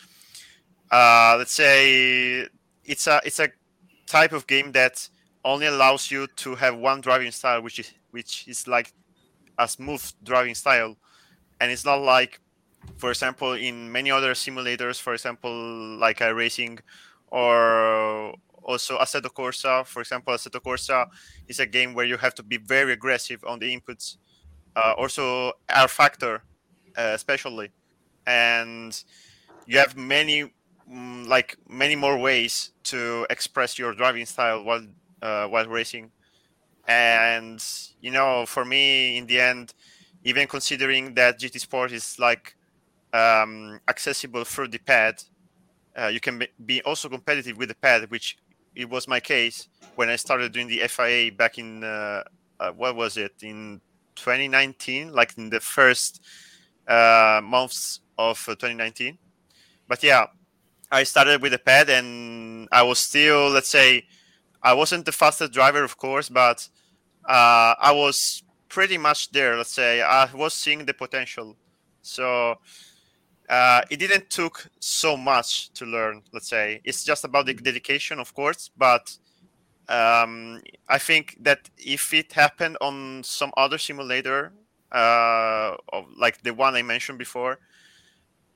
uh, let's say it's a it's a type of game that only allows you to have one driving style, which is which is like a smooth driving style, and it's not like, for example, in many other simulators, for example, like a racing or also Assetto Corsa. For example, Assetto Corsa is a game where you have to be very aggressive on the inputs. Uh, also, rFactor, uh, especially, and you have many mm, like many more ways to express your driving style while uh, while racing and you know for me in the end even considering that gt sport is like um, accessible through the pad uh, you can be- be also competitive with the pad which it was my case when i started doing the fia back in uh, uh, what was it? In 2019 like in the first uh, months of uh, 2019 but yeah i started with the pad and i was still let's say i wasn't the fastest driver of course but uh, i was pretty much there let's say. I was seeing the potential. So uh, it didn't took so much to learn let's say it's just about the dedication of course but um, i think that if it happened on some other simulator uh, of, like the one i mentioned before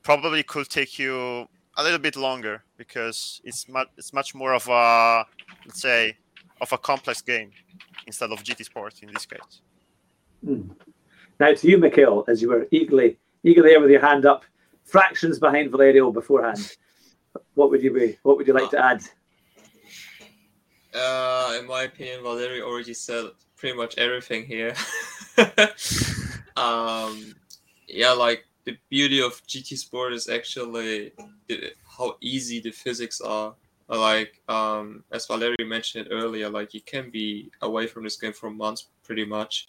probably could take you a little bit longer because it's much it's much more of a let's say of a complex game instead of GT Sport in this case. Hmm. Now to you, Mikail, as you were eagerly eagerly there with your hand up, fractions behind Valerio beforehand. What would you be? What would you like to add? Uh, in my opinion, Valerio already said pretty much everything here. um, yeah, like the beauty of GT Sport is actually how easy the physics are. Like um, as Valerio mentioned earlier, like you can be away from this game for months pretty much,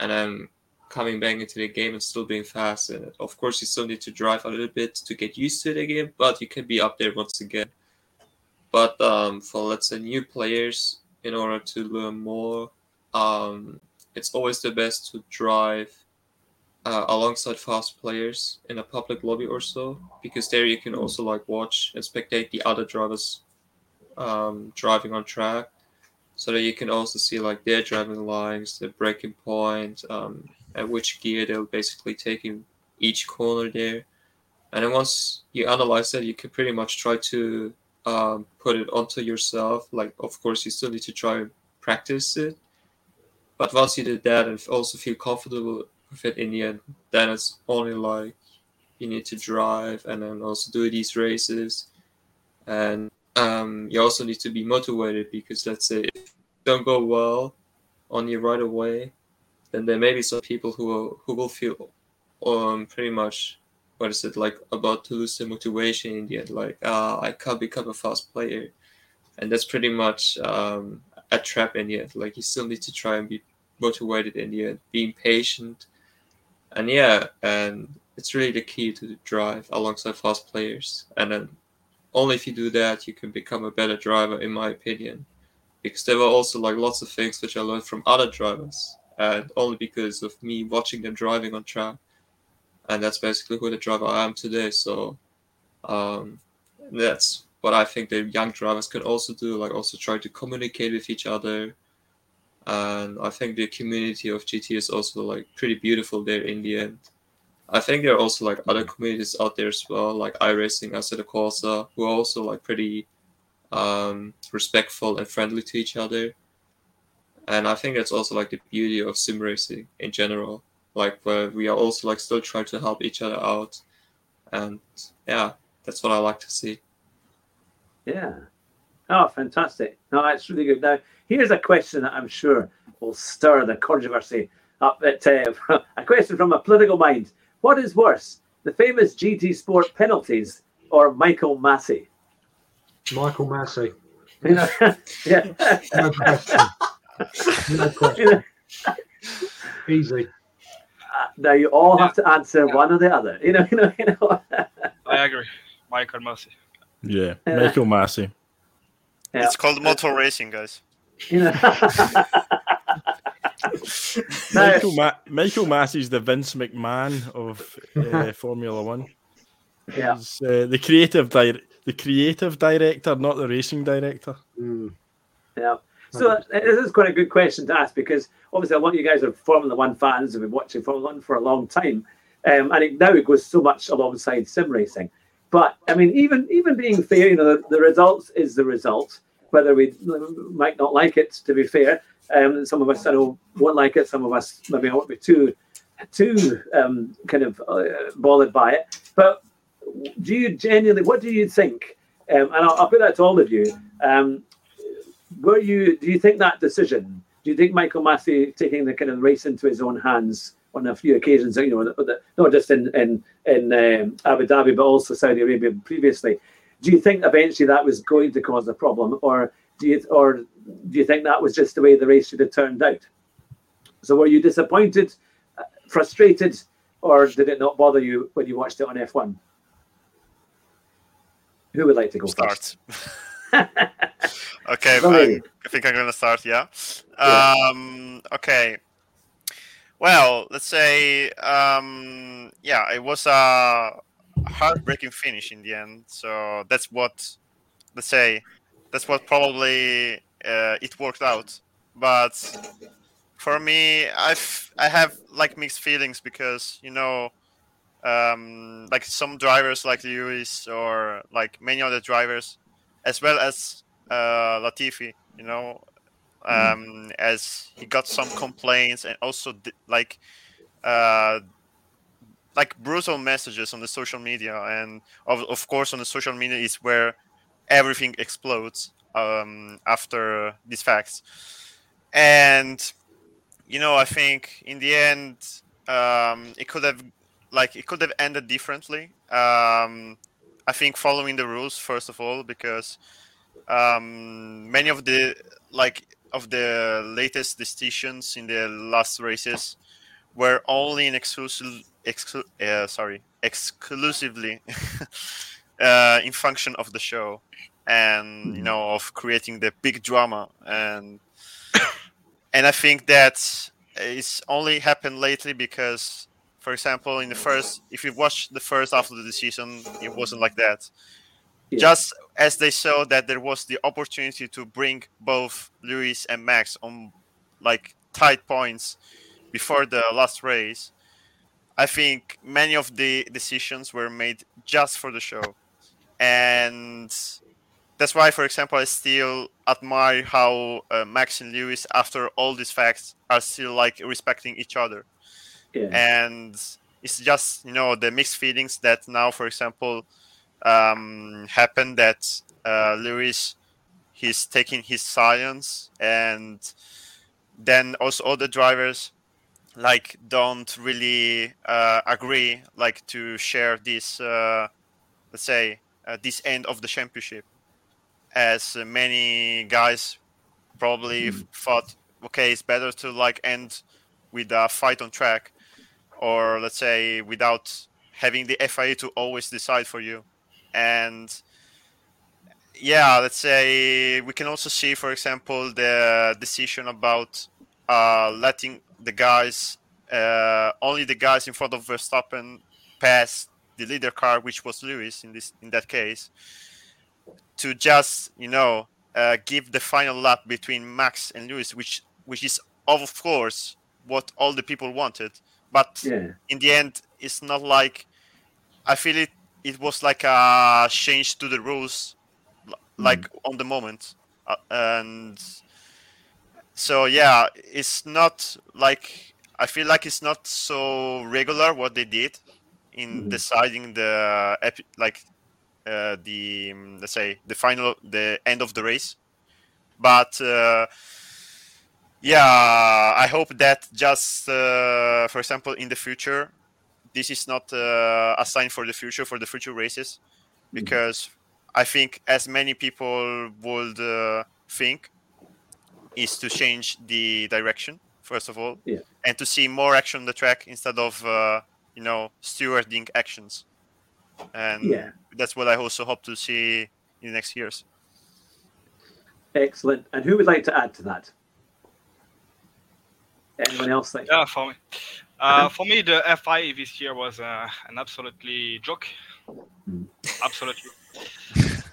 and then coming back into the game and still being fast. Of course, you still need to drive a little bit to get used to the game, but you can be up there once again. But um, for let's say new players, in order to learn more, um, it's always the best to drive uh, alongside fast players in a public lobby or so, because there you can also like watch and spectate the other drivers um, driving on track, so that you can also see like their driving lines, their breaking point, um, and which gear they'll basically take in each corner there. And then once you analyze that, you can pretty much try to um, put it onto yourself. Like, of course, you still need to try and practice it. But once you did that and also feel comfortable with it in the end, then it's only like you need to drive and then also do these races. And um, you also need to be motivated because let's say if don't go well on you right away, then there may be some people who will, who will feel um pretty much what is it like about to lose the motivation in the end like ah i can't become a fast player. And that's pretty much um, a trap in the end. Like you still need to try and be motivated in the end being patient. And yeah and it's really the key to drive alongside fast players. And then only if you do that you can become a better driver in my opinion. Because there were also like lots of things which i learned from other drivers and only because of me watching them driving on track and that's basically who the driver I am today. So um, that's what I think the young drivers can also do, like also try to communicate with each other. And I think the community of GT is also like pretty beautiful there in the end. I think there are also like other communities out there as well, like iRacing, Assetto Corsa, who are also like pretty um, respectful and friendly to each other. And I think that's also like the beauty of sim racing in general like where we are also like still trying to help each other out and yeah that's what i like to see Yeah. Oh, fantastic. No, that's really good. Now, here's a question that I'm sure will stir the controversy up at uh, a question from a political mind. What is worse, the famous GT Sport penalties or Michael Masi? Michael Masi. Yeah. No question. No You Easy. now you all have to answer one or the other. You know, you know, you know. I agree. Michael Masi. Yeah, Yeah. Michael Masi. Yeah. It's called motor racing, guys. You know. Michael, Ma- Michael Masi's the Vince McMahon of uh, Formula One. yeah. He's uh, the creative di- the creative director, not the racing director. Mm. Yeah. So this is quite a good question to ask because obviously a lot of you guys are Formula One fans and been watching Formula One for a long time, um, and it, now it goes so much alongside sim racing. But I mean, even even being fair, you know, the, the results is the result. Whether we might not like it, to be fair, um, some of us I know won't like it. Some of us maybe won't be too too um, kind of uh, bothered by it. But do you genuinely? What do you think? Um, and I'll, I'll put that to all of you. Um, were you? Do you think that decision? Do you think Michael Masi taking the kind of race into his own hands on a few occasions? You know, not just in in in um, Abu Dhabi, but also Saudi Arabia previously. Do you think eventually that was going to cause a problem, or do you or do you think that was just the way the race should have turned out? So were you disappointed, frustrated, or did it not bother you when you watched it on F1? Who would like to go first? Okay, I. I think I'm gonna start. Yeah. Yeah. Um, okay. Well, let's say, um, yeah, it was a heartbreaking finish in the end. So that's what, let's say, that's what probably uh, it worked out. But for me, I've I have like mixed feelings because you know, um, like some drivers like Lewis or like many other drivers, as well as uh, Latifi, you know, um, as he got some complaints and also like uh, like brutal messages on the social media and of, of course on the social media is where everything explodes um, after these facts. And you know i think in the end um, it could have like it could have ended differently. Um, i think following the rules first of all because um, many of the like of the latest decisions in the last races were only in exclusive exclu- uh, sorry exclusively uh, in function of the show and you know of creating the big drama. And and I think that it's only happened lately because, for example, in the first, if you watch the first half of the season, it wasn't like that. Yeah. Just as they saw that there was the opportunity to bring both Lewis and Max on like tight points before the last race, I think many of the decisions were made just for the show, and that's why, for example, I still admire how uh, Max and Lewis, after all these facts, are still like respecting each other. Yeah. And it's just you know the mixed feelings that now, for example, um, happen that uh, Lewis he's taking his science, and then also other drivers like don't really uh, agree like to share this uh, let's say uh, this end of the championship as many guys probably f- thought okay it's better to like end with a fight on track or let's say without having the FIA to always decide for you and yeah let's say we can also see for example the decision about uh, letting the guys uh, only the guys in front of Verstappen pass the leader car which was Lewis in this in that case to just you know uh, give the final lap between Max and Lewis, which which is of course what all the people wanted. But Yeah. in the end, it's not like I feel it. It was like a change to the rules, l- like on the moment, uh, and so yeah, it's not like I feel like it's not so regular what they did in Mhm. deciding the epi- like uh, the let's say the final the end of the race but uh, yeah i hope that just uh, for example in the future this is not uh, a sign for the future for the future races because i think as many people would uh, think is to change the direction first of all Yeah. and to see more action on the track instead of uh, you know stewarding actions and Yeah. that's what I also hope to see in the next years. Excellent. And who would like to add to that? Anyone else think? Yeah, for me. Uh, for me, the FI this year was uh, an absolutely joke. Mm. Absolutely.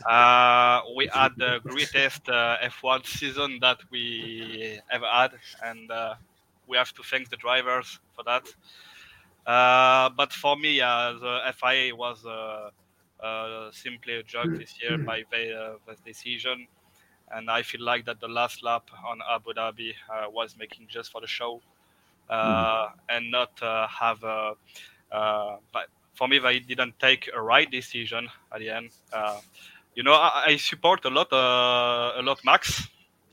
Uh, we had the greatest uh, F1 season that we ever had, and uh, we have to thank the drivers for that. Uh, but for me, uh, the FIA was uh, uh, simply a joke this year by the, uh, the decision, and I feel like that the last lap on Abu Dhabi uh, was making just for the show, uh, and not uh, have a. Uh, but for me, they didn't take a right decision at the end. Uh, you know, I, I support a lot, uh, a lot Max.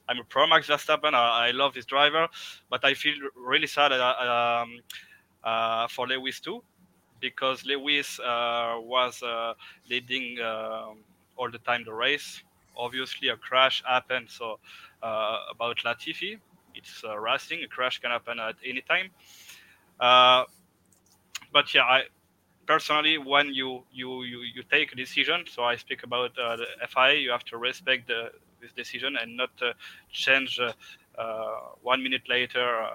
I'm a pro Max Verstappen. I, I love this driver, but I feel really sad uh, um, uh, for Lewis too, because Lewis uh, was uh, leading um all the time the race. Obviously, a crash happened. So uh, about Latifi, it's uh, racing. A crash can happen at any time. Uh, but yeah, I personally, when you you you, you take a decision, so I speak about uh, the FIA, you have to respect the, this decision and not uh, change uh, one minute later.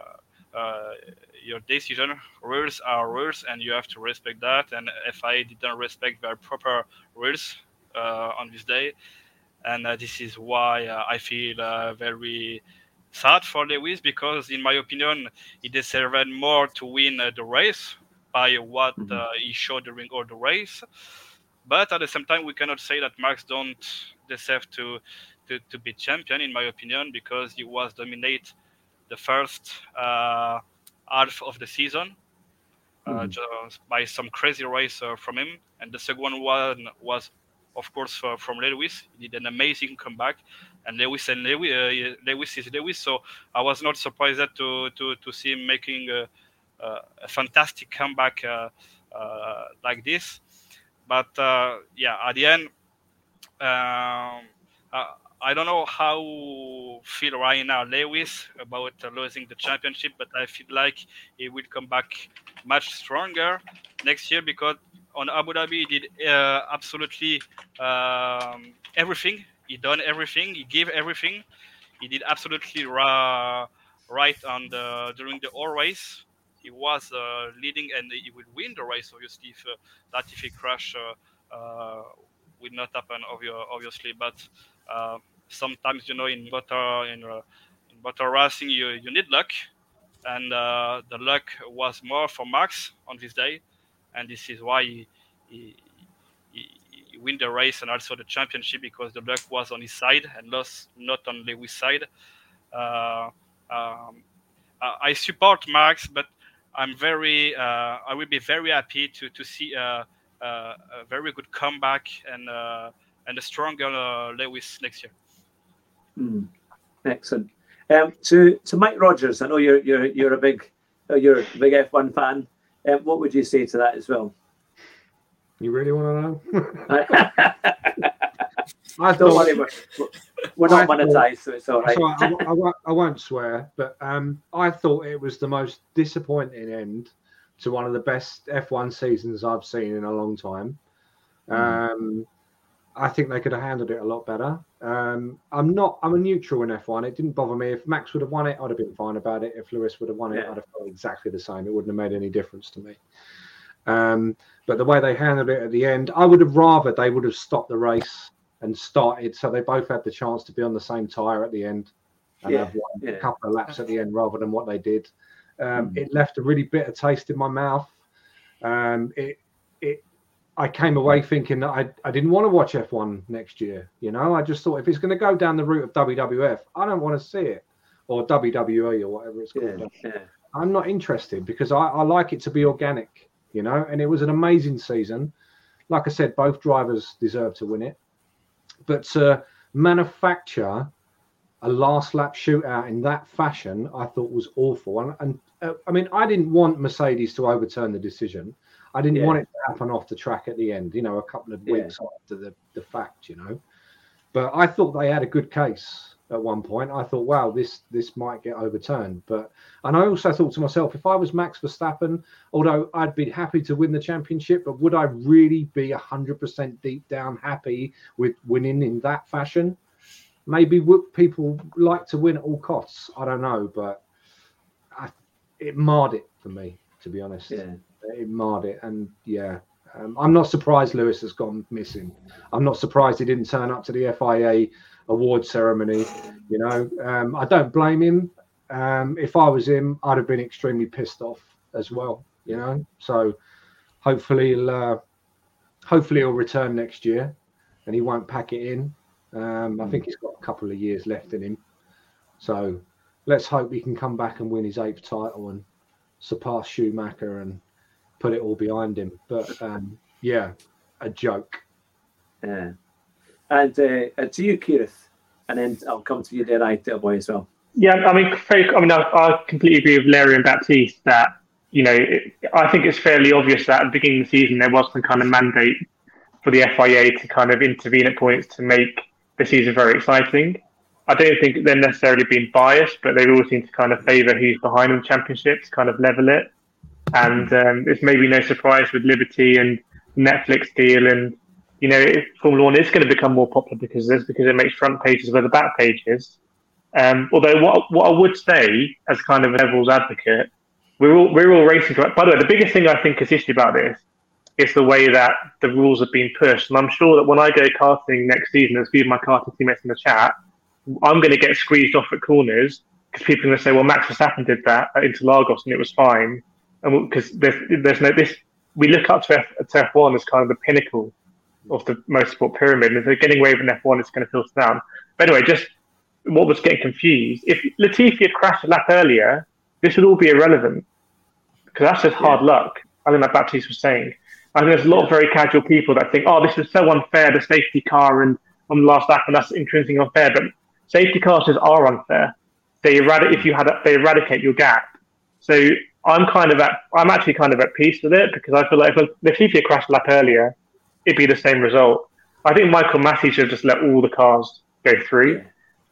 Uh, your decision rules are rules, and you have to respect that. And FIA didn't respect their proper rules uh, on this day, and uh, this is why uh, I feel uh, very sad for Lewis because, in my opinion, he deserved more to win uh, the race by what Mhm. uh, he showed during all the race. But at the same time, we cannot say that Max don't deserve to to, to be champion, in my opinion, because he was dominate the first uh, half of the season uh, Mhm. just by some crazy race uh, from him, and the second one was, of course, uh, from Lewis. He did an amazing comeback, and Lewis and Lewis, uh, Lewis is Lewis. So I was not surprised that to to to see him making a, a, fantastic comeback uh, uh, like this. But uh, yeah, at the end, um, uh, I don't know how feel right now Lewis about losing the championship, but I feel like he will come back much stronger next year because on Abu Dhabi he did uh, absolutely um, everything. He done everything. He gave everything. He did absolutely ra- right on the during the whole race. He was uh, leading and he will win the race. Obviously, if uh, that if he crash uh, uh, will not happen, obviously. But uh, sometimes you know in motor in uh, in motor racing you you need luck, and uh, the luck was more for Max on this day, and this is why he, he, he, he win the race and also the championship because the luck was on his side and lost not on Lewis' side. Uh, um, I support Max, but I'm very uh, I will be very happy to to see uh, uh, a very good comeback and and a stronger uh, Lewis next year. Hmm. Excellent. Um, to to Mike Rodgers, I know you're you're you're a big uh, you're a big F1 fan. Um, what would you say to that as well? You really want to know? Don't I thought, worry, we're, we're not monetized, so it's all right. So I, I, I won't, I won't swear, but um, I thought it was the most disappointing end to one of the best F1 seasons I've seen in a long time. Um, I think they could have handled it a lot better. Um, I'm not. I'm a neutral in F1. It didn't bother me. If Max would have won it, I'd have been fine about it. If Lewis would have won it, Yeah. I'd have felt exactly the same. It wouldn't have made any difference to me. Um, but the way they handled it at the end, I would have rather they would have stopped the race and started so they both had the chance to be on the same tire at the end and Yeah, have yeah. a couple of laps at the end rather than what they did. Um, Mm. It left a really bitter taste in my mouth. Um, it it I came away thinking that I, I didn't want to watch F1 next year. You know, I just thought if it's going to go down the route of WWF, I don't want to see it or WWE or whatever it's called. Yeah, yeah. I'm not interested because I, I like it to be organic, you know, and it was an amazing season. Like I said, both drivers deserve to win it. But to manufacture a last lap shootout in that fashion, I thought was awful. And, and uh, I mean, I didn't want Mercedes to overturn the decision. I didn't Yeah. want it to happen off the track at the end, you know, a couple of Yeah. weeks after the, the fact, you know. But I thought they had a good case at one point. I thought, wow, this this might get overturned. But and I also thought to myself, if I was Max Verstappen, although I'd be happy to win the championship, but would I really be hundred percent deep down happy with winning in that fashion? Maybe would people like to win at all costs? I don't know, but I, it marred it for me, to be honest. Yeah. It marred it, and yeah, um, I'm not surprised Lewis has gone missing. I'm not surprised he didn't turn up to the FIA award ceremony. You know, um, I don't blame him. Um, if I was him, I'd have been extremely pissed off as well. You know, so hopefully he'll uh, hopefully he'll return next year, and he won't pack it in. Um, I think he's got a couple of years left in him, so let's hope he can come back and win his eighth title and surpass Schumacher and put it all behind him. But um, yeah, a joke. Yeah. And uh, uh, to you, Kireth, and then I'll come to you there, I boy as well. Yeah, I mean, very, I mean, I, I completely agree with Larry and Baptiste that you know, it, I think it's fairly obvious that at the beginning of the season there was some kind of mandate for the FIA to kind of intervene at points to make the season very exciting. I don't think they're necessarily being biased, but they all seem to kind of favour who's behind in the championship to kind of level it. And um, it's maybe no surprise with Liberty and Netflix deal, and you know, Formula One is going to become more popular because of this, because it makes front pages where the back pages. Um, although what what I would say as kind of a devil's advocate, we're all we're all racing. To, by the way, the biggest thing I think is issue about this is the way that the rules have been pushed, and I'm sure that when I go karting next season, as few of my karting teammates in the chat, I'm going to get squeezed off at corners because people are going to say, "Well, Max Verstappen did that at Interlagos and it was fine," and because there's there's no this we look up to, F, to F1 as kind of the pinnacle of the motorsport pyramid, and if they're getting away with an F1, it's going to filter down. But anyway, just what was getting confused. If Latifi had crashed a lap earlier, this would all be irrelevant because that's just hard luck. I think like Baptiste was saying. I think there's a lot of very casual people that think, "Oh, this is so unfair, the safety car and on the last lap, and that's intrinsically unfair." But safety cars are unfair. They eradicate if you had a, they eradicate your gap. So I'm kind of at I'm actually kind of at peace with it because I feel like if Latifi crashed lap earlier, it'd be the same result. I think Michael Masi should have just let all the cars go through.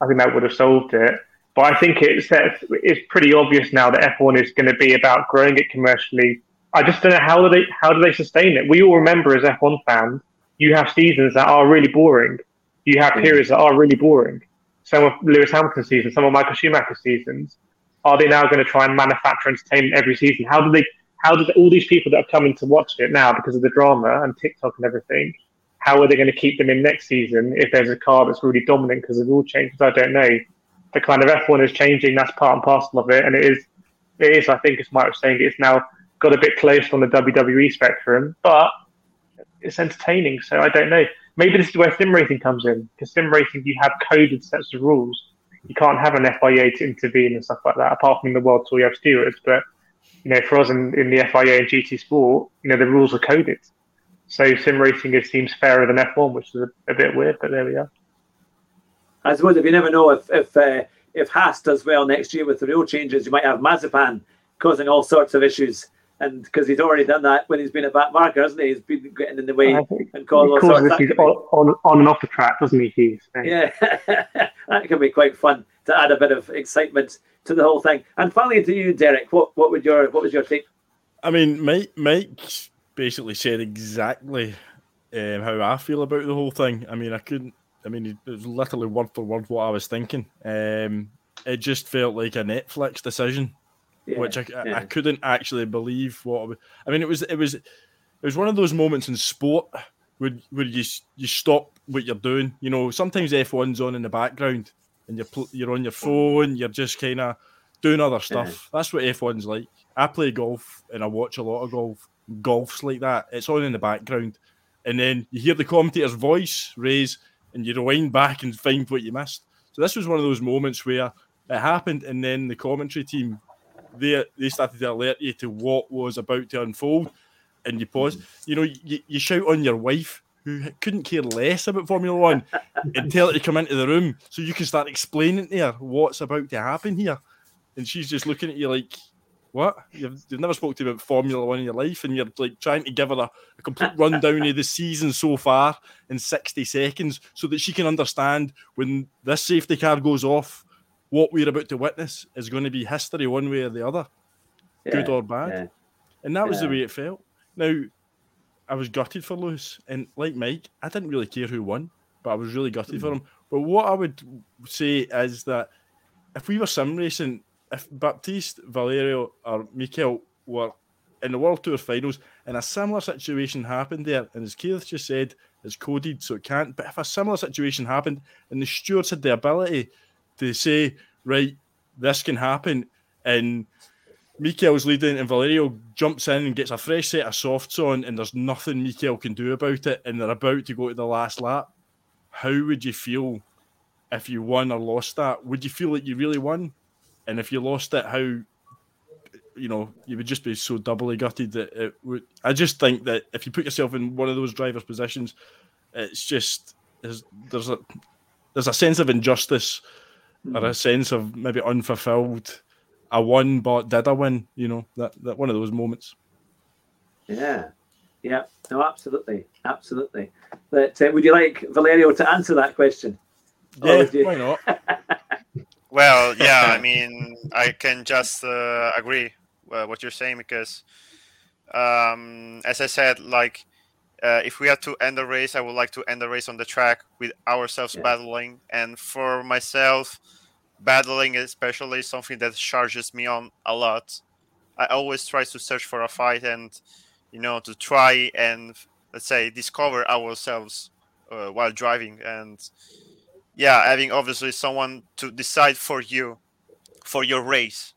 I think that would have solved it. But I think it's it's pretty obvious now that F1 is going to be about growing it commercially. I just don't know how do they how do they sustain it. We all remember as F1 fans, you have seasons that are really boring. You have mm. periods that are really boring. Some of Lewis Hamilton's seasons, some of Michael Schumacher's seasons. Are they now going to try and manufacture entertainment every season? How do they? How do all these people that are coming to watch it now because of the drama and TikTok and everything? How are they going to keep them in next season if there's a car that's really dominant because of rule changes? I don't know. The kind of F1 is changing. That's part and parcel of it, and it is. It is. I think, as Mike was saying, it's now got a bit close on the WWE spectrum, but it's entertaining. So I don't know. Maybe this is where sim racing comes in. Because sim racing, you have coded sets of rules. You can't have an FIA to intervene and stuff like that. Apart from the World Tour, you have stewards. But you know, for us in, in the FIA and GT Sport, you know, the rules are coded. So sim racing it seems fairer than F1, which is a, a bit weird. But there we are. I suppose if you never know if if uh, if Haas does well next year with the rule changes, you might have Mazepin causing all sorts of issues and because he's already done that when he's been a back marker, hasn't he? He's been getting in the way and causing all sorts. That on, on, on and off the track, doesn't he? He's yeah, that can be quite fun to add a bit of excitement to the whole thing. And finally, to you, Derek, what what would your what was your take? I mean, Mike Mike basically said exactly um, how I feel about the whole thing. I mean, I couldn't. I mean, it was literally word for word what I was thinking. Um, it just felt like a Netflix decision yeah, which I, yeah. I couldn't actually believe what I mean. It was it was it was one of those moments in sport where where you you stop what you're doing. You know, sometimes F1's on in the background and you're you're on your phone. You're just kind of doing other stuff. Yeah. That's what F1's like. I play golf and I watch a lot of golf. Golf's like that. It's on in the background, and then you hear the commentator's voice raise, and you rewind back and find what you missed. So this was one of those moments where it happened, and then the commentary team they they started to alert you to what was about to unfold, and you pause. Mm. You know, you, you shout on your wife who couldn't care less about Formula One and tell her to come into the room so you can start explaining to her what's about to happen here, and she's just looking at you like. What you've, you've never spoke to about Formula One in your life, and you're like trying to give her a, a complete rundown of the season so far in 60 seconds so that she can understand when this safety car goes off what we're about to witness is going to be history one way or the other, yeah, good or bad. Yeah. And that was yeah. the way it felt. Now, I was gutted for Lewis, and like Mike, I didn't really care who won, but I was really gutted mm. for him. But what I would say is that if we were sim racing, if Baptiste, Valerio, or Mikail were in the World Tour finals and a similar situation happened there, and as Keith just said, it's coded so it can't. But if a similar situation happened and the stewards had the ability to say, right, this can happen. And Mikail's leading, and Valerio jumps in and gets a fresh set of softs on, and there's nothing Mikail can do about it, and they're about to go to the last lap. How would you feel if you won or lost that? Would you feel like you really won? And if you lost it, how you know, you would just be so doubly gutted that it would. I just think that if you put yourself in one of those drivers' positions, it's just there's there's a there's a sense of injustice or a sense of maybe unfulfilled. I won, but did I win? You know that that one of those moments. Yeah, yeah, no, absolutely, absolutely. But uh, would you like Valerio to answer that question? Yeah, you- why not? Well, yeah, I mean, I can just uh, agree uh, what you're saying because, um, as I said, like uh, if we had to end the race, I would like to end the race on the track with ourselves Yeah. battling, and for myself, battling especially is something that charges me on a lot. I always try to search for a fight and, you know, to try and let's say discover ourselves uh, while driving and yeah, having obviously someone to decide for you for your race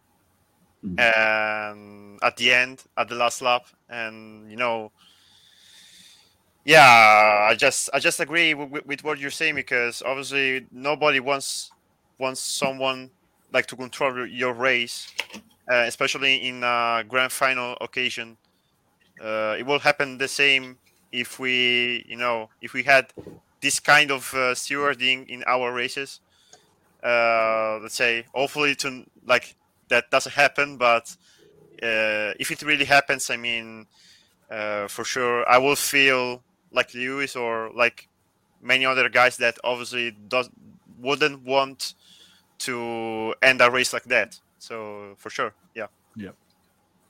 Mhm. and at the end at the last lap and you know yeah i just i just agree with, with what you're saying because obviously nobody wants wants someone like to control your- race uh, especially in a grand final occasion. Uh, it will happen the same if we you know if we had this kind of uh, stewarding in our races. Uh, let's say hopefully to like that doesn't happen but uh, if it really happens i mean uh, for sure i will feel like lewis or like many other guys that obviously does wouldn't want to end a race like that so for sure yeah Yeah,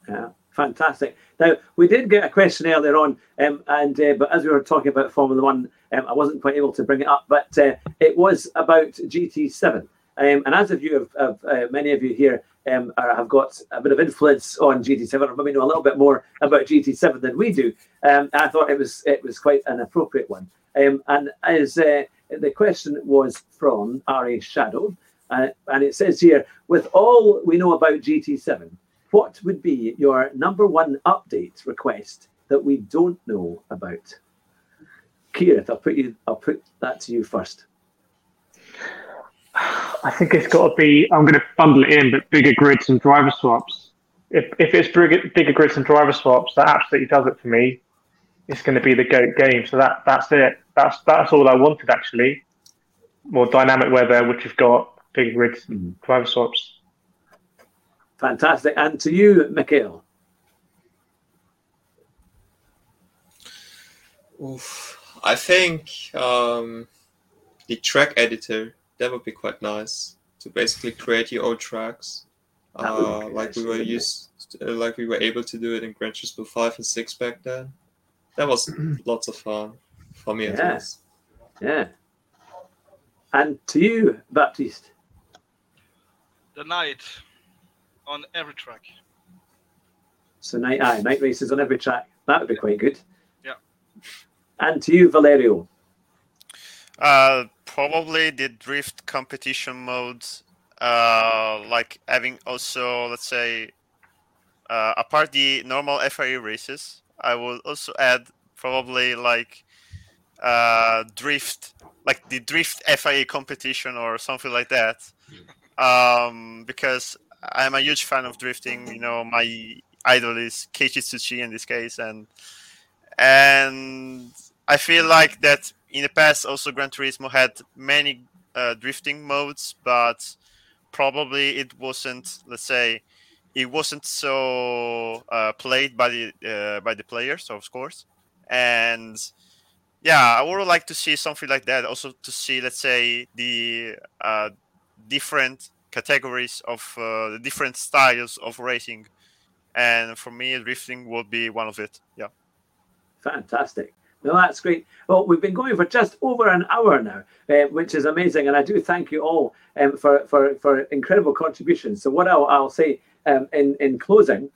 Yeah. fantastic. Now we did get a question earlier on, um, and uh, but as we were talking about Formula One, um, I wasn't quite able to bring it up, but uh, it was about GT7. Um, and as of you have, have uh, many of you here um, are, have got a bit of influence on GT7, or maybe know a little bit more about GT7 than we do, um, I thought it was it was quite an appropriate one. Um, and as uh, the question was from Ari Shadow, uh, and it says here, with all we know about GT7, what would be your number one update request that we don't know about? Kieran, I'll put you. I'll put that to you first. I think it's got to be. I'm going to bundle it in, but bigger grids and driver swaps. If if it's bigger, bigger grids and driver swaps, that absolutely does it for me. It's going to be the goat game. So that that's it. That's that's all I wanted actually. More dynamic weather, which you've got bigger grids, Mhm. driver swaps. Fantastic. And to you, Mikail. Oof. I think um, the track editor that would be quite nice to basically create your own tracks, That would be uh, like nice, we were wouldn't used, uh, like we were able to do it in Gran Turismo Five and Six back then. That was lots of fun for me at least. Yeah. And to you, Baptiste. The night on every track. So night, aye, night races on every track. That would be quite good. Yeah. And to you, Valerio. Uh, probably the drift competition modes, uh, like having also, let's say, uh, apart the normal FIA races, I will also add probably like uh, drift, like the drift FIA competition or something like that, um, because I'm a huge fan of drifting. You know, my idol is Keiichi Tsuchi in this case, and and I feel like that in the past also Gran Turismo had many uh, drifting modes, but probably it wasn't. Let's say it wasn't so uh, played by the uh, by the players, of course, and yeah, I would like to see something like that. Also to see, let's say, the uh, different categories of uh, the different styles of racing, and for me, drifting would be one of it. Yeah. Fantastic. No, that's great. Well, we've been going for just over an hour now, uh, which is amazing, and I do thank you all um, for, for for incredible contributions. So, what I'll, I'll say um, in in closing,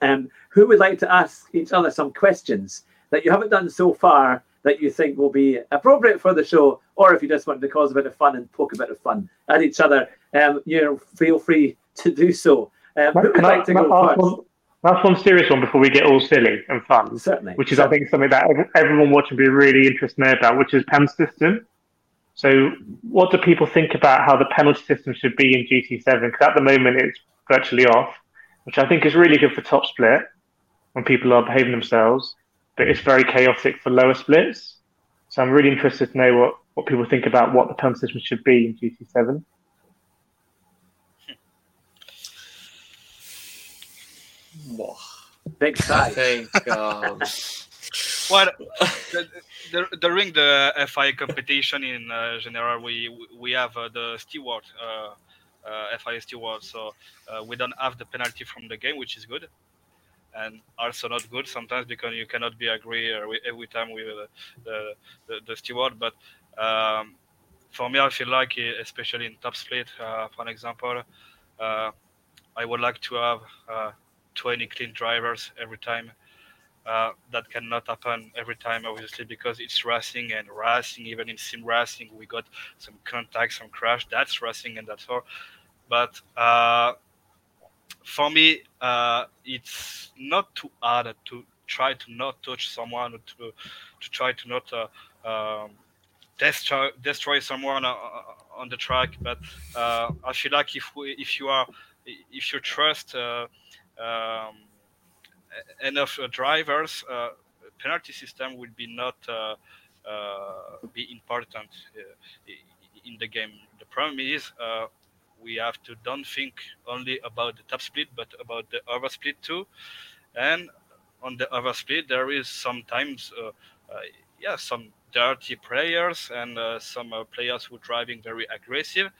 um, who would like to ask each other some questions that you haven't done so far that you think will be appropriate for the show, or if you just want to cause a bit of fun and poke a bit of fun at each other, um, you know, feel free to do so. Um, who would like to go first? That's one serious one before we get all silly and fun, Certainly. which is, I think, something that everyone watching will be really interested to know about, which is PEM system. So, what do people think about how the penalty system should be in GT7? Because at the moment it's virtually off. which I think is really good for top split when people are behaving themselves, but it's very chaotic for lower splits. So I'm really interested to know what, what people think about what the penalty system should be in GT7. Whoa. Big I think um, Well, the, the, during the FI competition in uh, general, we we have uh, the steward, uh, uh, FIA steward, so uh, we don't have the penalty from the game, which is good, and also not good sometimes because you cannot be agree uh, every time with uh, the, the the steward. But um, for me, I feel like, especially in top split, uh, for an example, uh, I would like to have uh, 20 clean drivers every time. Uh, that cannot happen every time, obviously, because it's racing and racing. Even in sim racing, we got some contact, some crash. That's racing and that's all. But uh, for me, uh, it's not too hard to try to not touch someone, or to to try to not uh, um, destroy destroy someone uh, on the track. But uh, I feel like if we, if you are if you trust. Um, enough uh, drivers, uh, penalty system will be not uh, be important in the game. The problem is we have to don't think only about the top split, but about the other split too. And on the other split, there is sometimes, uh, uh, yeah, some dirty players and uh, some players who driving very aggressive.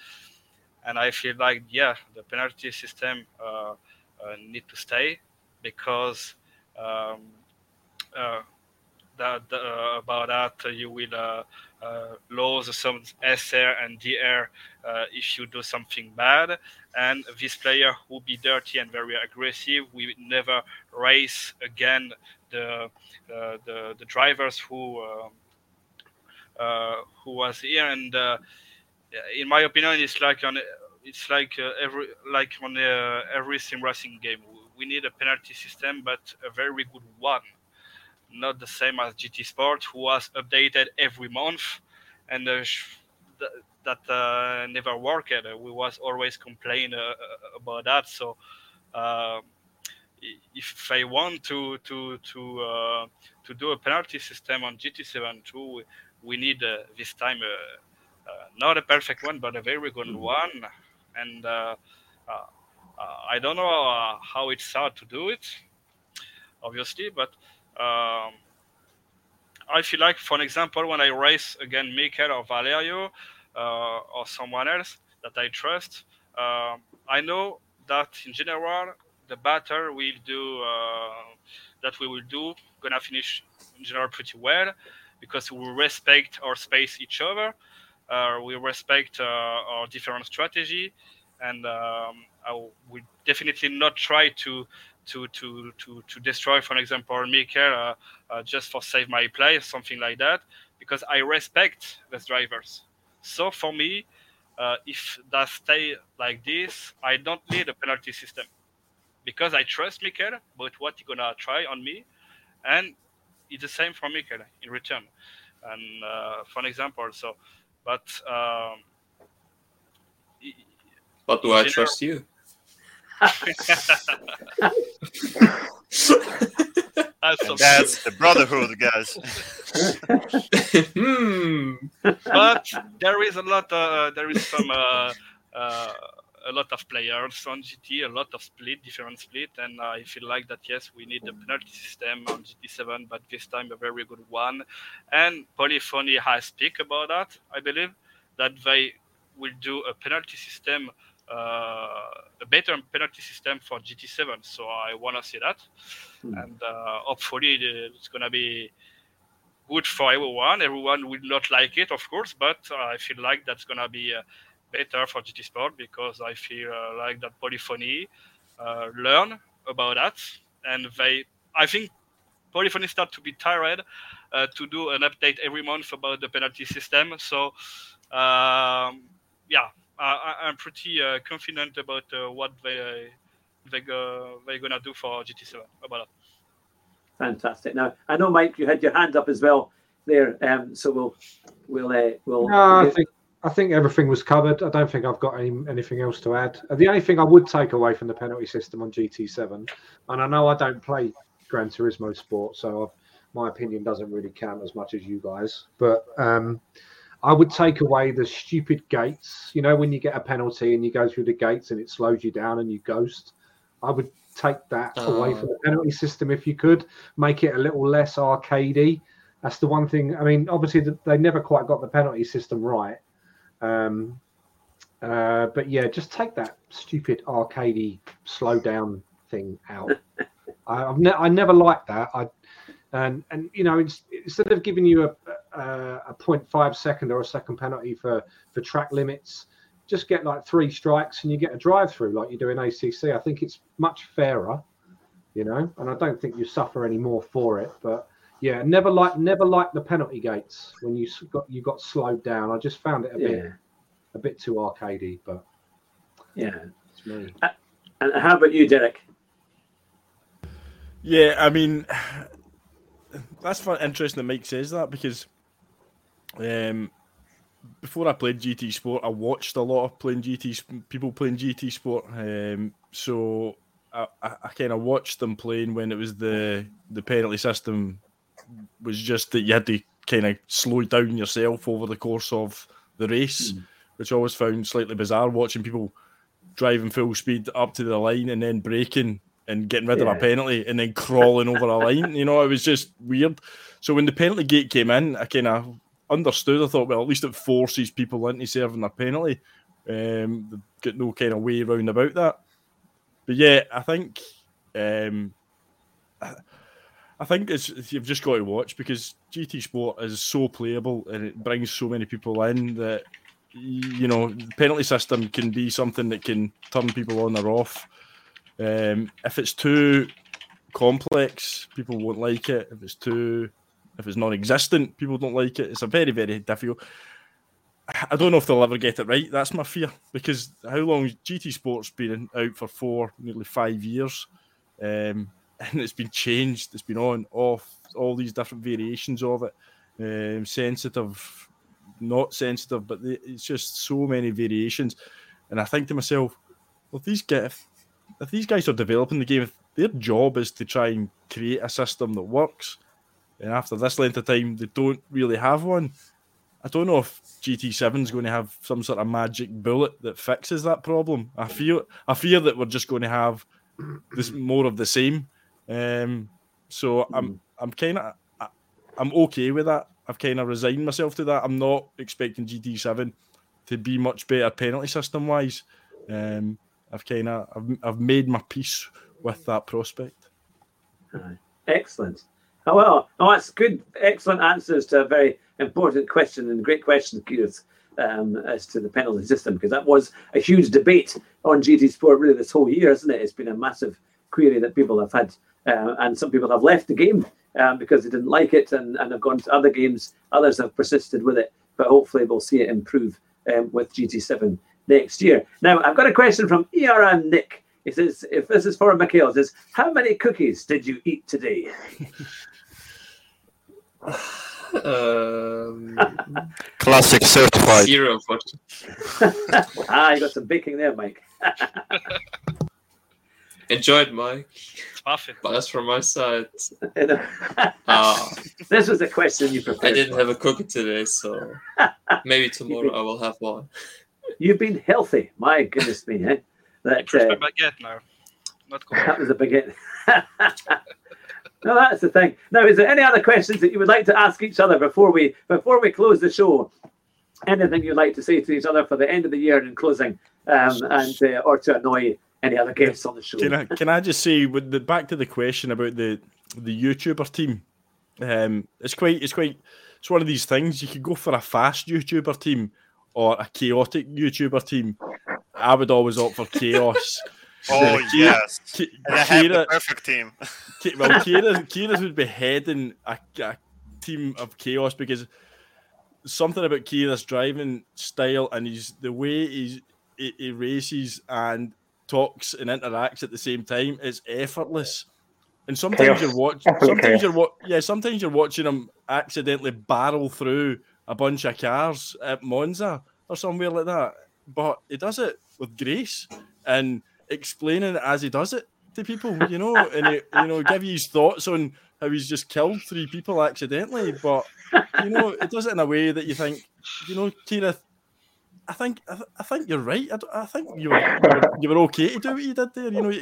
And I feel like, yeah, the penalty system need to stay because um, uh, that uh, about that uh, you will uh, uh, lose some SR and DR uh, if you do something bad. And this player will be dirty and very aggressive, we never race again the uh, the, the drivers who um, uh, who was here. And uh, in my opinion, it's like on it's like uh, every like on uh, every sim racing game. We need a penalty system, but a very good one not the same as GT Sport, who was updated every month, and uh, sh- th- that uh, never worked. We was always complain uh, about that. So, um, if I want to to to uh, to do a penalty system on GT7 too, we, we need uh, this time uh, uh, not a perfect one, but a very good one. And uh, uh, uh, I don't know how it's hard to do it, obviously, but um, I feel like, for example, when I race again Mikel or Valerio or someone else that I trust, um I know that in general the battle will do that we will do gonna finish in general pretty well because we respect our space each other, we respect uh, our different strategy, and um, definitely not try to to to to to destroy, for example, Mikel uh, uh, just for save my play, something like that, because I respect these drivers. So for me, uh, if that stay like this, I don't need a penalty system because I trust Mikel about what he gonna try on me, and it's the same for Mikel in return. And uh, for example, so, but um, but do I General- trust you? that's And that's the brotherhood, guys. hmm. but there is a lot. Uh, there is some uh, uh, a lot of players on GT, a lot of split, different split, and I feel like that yes, we need a penalty system on GT7, but this time a very good one. And Polyphony has speak about that. I believe that they will do a penalty system. Uh, a better penalty system for GT7, so I want to see that, Hmm. and uh, hopefully it's gonna be good for everyone. Everyone will not like it, of course, but I feel like that's gonna be uh, better for GT Sport because I feel uh, like that Polyphony uh, learn about that, and they, I think, Polyphony start to be tired uh, to do an update every month about the penalty system. So, um, yeah, I, I- I'm pretty uh, confident about uh, what they they go, they're gonna do for GT7 about that. Fantastic. Now I know, Mike, you had your hand up as well there, um, so we'll we'll uh, we'll. No, I think I think everything was covered. I don't think I've got any, anything else to add. Uh, The only thing I would take away from the penalty system on GT7, and I know I don't play Gran Turismo Sport, so I've, my opinion doesn't really count as much as you guys, but um, I would take away the stupid gates. You know, when you get a penalty and you go through the gates and it slows you down and you ghost, I would take that away Oh. from the penalty system if you could, make it a little less arcadey. That's the one thing. I mean, obviously th- they never quite got the penalty system right. Um, uh, but yeah, just take that stupid arcadey slow down thing out. I, I've ne- I never liked that. I and and you know it's, instead of giving you a a, a 0.5 second or a second penalty for for track limits, just get like three strikes and you get a drive through like you do in ACC. I think it's much fairer, you know, and I don't think you suffer any more for it. But yeah, never like never like the penalty gates when you got you got slowed down. I just found it a Yeah, bit a bit too arcadey, but yeah. it's me. And how about you, Derek? Yeah, I mean, that's fun, interesting that Mike says that because um, before I played GT Sport, I watched a lot of playing GT people playing GT Sport. Um, so I, I, I kind of watched them playing when it was the the penalty system was just that you had to kind of slow down yourself over the course of the race, which I always found slightly bizarre watching people driving full speed up to the line and then braking and getting rid of a penalty and then crawling over a line. You know, it was just weird. So when the penalty gate came in, I kind of understood. I thought, well, at least it forces people into serving a penalty. Um, they've got no kind of way round about that. But yeah, I think um, I- think it's you've just got to watch because GT Sport is so playable and it brings so many people in that you know the penalty system can be something that can turn people on or off. Um, if it's too complex, people won't like it. If it's too, if it's non-existent, people don't like it. It's a very, very difficult. I don't know if they'll ever get it right. That's my fear because how long GT Sport's been out for four, nearly five years, um, and it's been changed. It's been on, off, all these different variations of it. Um, sensitive, not sensitive, but the- it's just so many variations. And I think to myself, well, if these get if, if these guys are developing the game, their job is to try and create a system that works, and after this length of time they don't really have one, I don't know if GT7 is going to have some sort of magic bullet that fixes that problem. I fear I fear that we're just going to have this more of the same. Um, so I'm I'm kind of I'm okay with that. I've kind of resigned myself to that. I'm not expecting GT7 to be much better penalty system wise. Um, I've kind of I've, I've made my peace with that prospect. Excellent. Oh, well, oh, that's good. Excellent answers to a very important question and great question, Keith, um, as to the penalty system, because that was a huge debate on GT Sport really this whole year, isn't it? It's been a massive query that people have had, uh, and some people have left the game um, because they didn't like it and, and have gone to other games. Others have persisted with it, but hopefully we'll see it improve um, with GT7 next year. Now, I've got a question from ERN Nick. He says, if this is for Mikail, he says, how many cookies did you eat today? Um, Classic certified. zero, unfortunately. ah, you got some baking there, Mike. Enjoyed, Mike. Perfect. But that's from my side. Uh, this was a question you prepared. I didn't for. have a cookie today, so maybe tomorrow I will have one. You've been healthy. My goodness me, eh? That, First uh, baguette now. Not cool. that was a baguette. no, that's the thing. Now, is there any other questions that you would like to ask each other before we before we close the show? Anything you'd like to say to each other for the end of the year and in closing, um, and uh, or to annoy any other guests on the show? Can I can I just say with the back to the question about the the YouTuber team? Um, it's quite it's quite it's one of these things. You could go for a fast YouTuber team or a chaotic YouTuber team. I would always opt for chaos. Oh Kira- yes, Ki- and I have the Kira- perfect team. Ki- well, Kira, Kira's would be heading a, a team of chaos because something about Kira's driving style and he's the way he's, he, he races and talks and interacts at the same time is effortless. And sometimes Chaos. you're watching, sometimes chaos. you're wa- yeah, sometimes you're watching him accidentally barrel through a bunch of cars at Monza, or somewhere like that. But he does it with grace and explaining it as he does it to people, you know, and he, you know, give you his thoughts on how he's just killed three people accidentally. But you know, it does it in a way that you think, you know, Kira, I think I, th- I think you're right. I, think you were, you were you were okay to do what you did there. You know,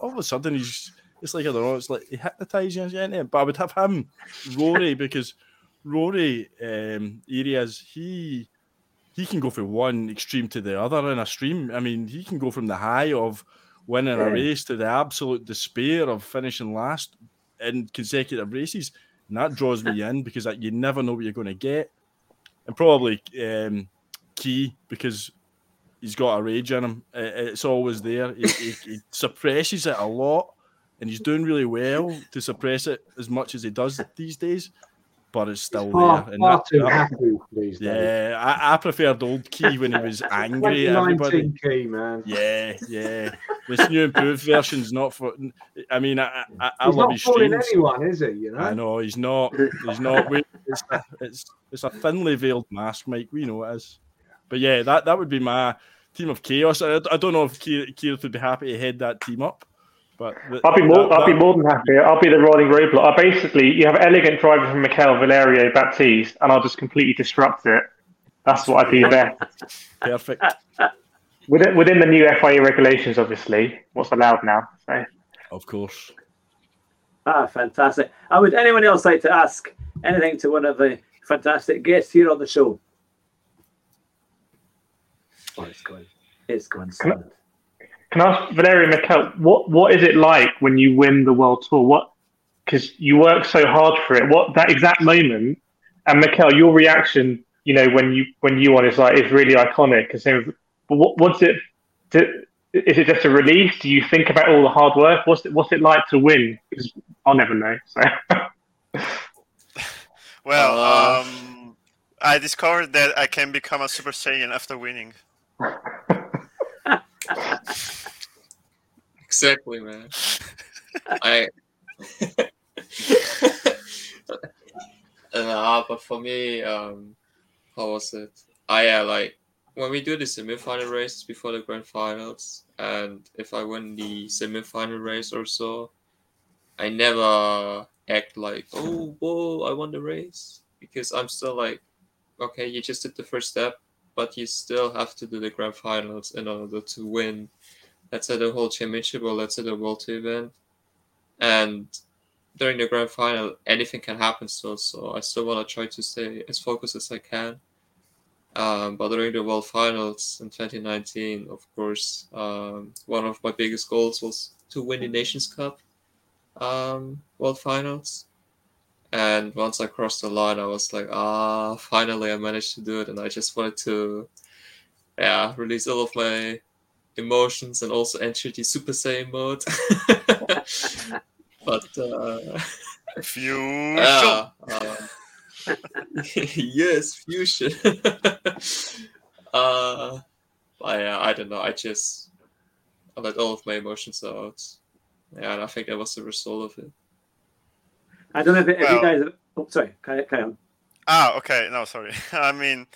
all of a sudden he's it's like I don't know. It's like he hypnotized you into it. But I would have him, Rory, because Rory um, areas he he can go from one extreme to the other in a stream. I mean, he can go from the high of winning Yeah. a race to the absolute despair of finishing last in consecutive races. And that draws me in because like, you never know what you're going to get. And probably um, Key because he's got a rage in him. It's always there. He, he, he suppresses it a lot, and he's doing really well to suppress it as much as he does these days. But it's still Far, there. And far that- too happy these days. yeah, I, I preferred old Key when he was angry at everybody. key, man. Yeah, yeah. This new improved version's not for. I mean, I I, I He's love not his fooling streams. anyone, is he? You know. I know he's not. He's not. It's, it's it's a thinly veiled mask, Mike. We know it is. But yeah, that that would be my team of chaos. I, I don't know if Keith would be happy to head that team up, but th- I'll be more. that- I'll be more than happy. I'll be the rolling roadblock. I basically, you have elegant driver from Mikel Valerio Baptiste, and I'll just completely disrupt it. That's what I do best. Perfect. Within, within the new FIA regulations, obviously, what's allowed now. So Of course. Ah, fantastic. And would anyone else like to ask anything to one of the fantastic guests here on the show? It's going. It's going silent. Can I ask Valerio Mikel, what what is it like when you win the world tour? What because you work so hard for it. What that exact moment, and Mikel, your reaction, you know, when you when you won is like is really iconic. Because but what what's it? Do, is it just a release? Do you think about all the hard work? What's it what's it like to win? Because I'll never know. So Well, Uh, um, I discovered that I can become a Super Saiyan after winning. Exactly, man. I. nah, but for me, um, how was it? I yeah, like when we do the semi-final races before the grand finals, and if I win the semi-final race or so, I never act like, oh, whoa, I won the race because I'm still like, okay, you just did the first step, but you still have to do the grand finals in order to win let's say the whole championship or let's say the world tour event. And during the grand final anything can happen still so i still want to try to stay as focused as i can. Um, but during the world finals in 2019 of course um, one of my biggest goals was to win the nations cup um, world finals and once i crossed the line i was like ah finally i managed to do it and i just wanted to yeah release all of my emotions and also enter the Super Saiyan mode. but uh, Fusion. yeah, um, yes, fusion. uh, I uh, I don't know. I just I let all of my emotions out. Yeah, and I think that was the result of it. I don't know if, if you Well- guys. Oh, sorry. Carry, carry on. Ah, okay. No, sorry. I mean,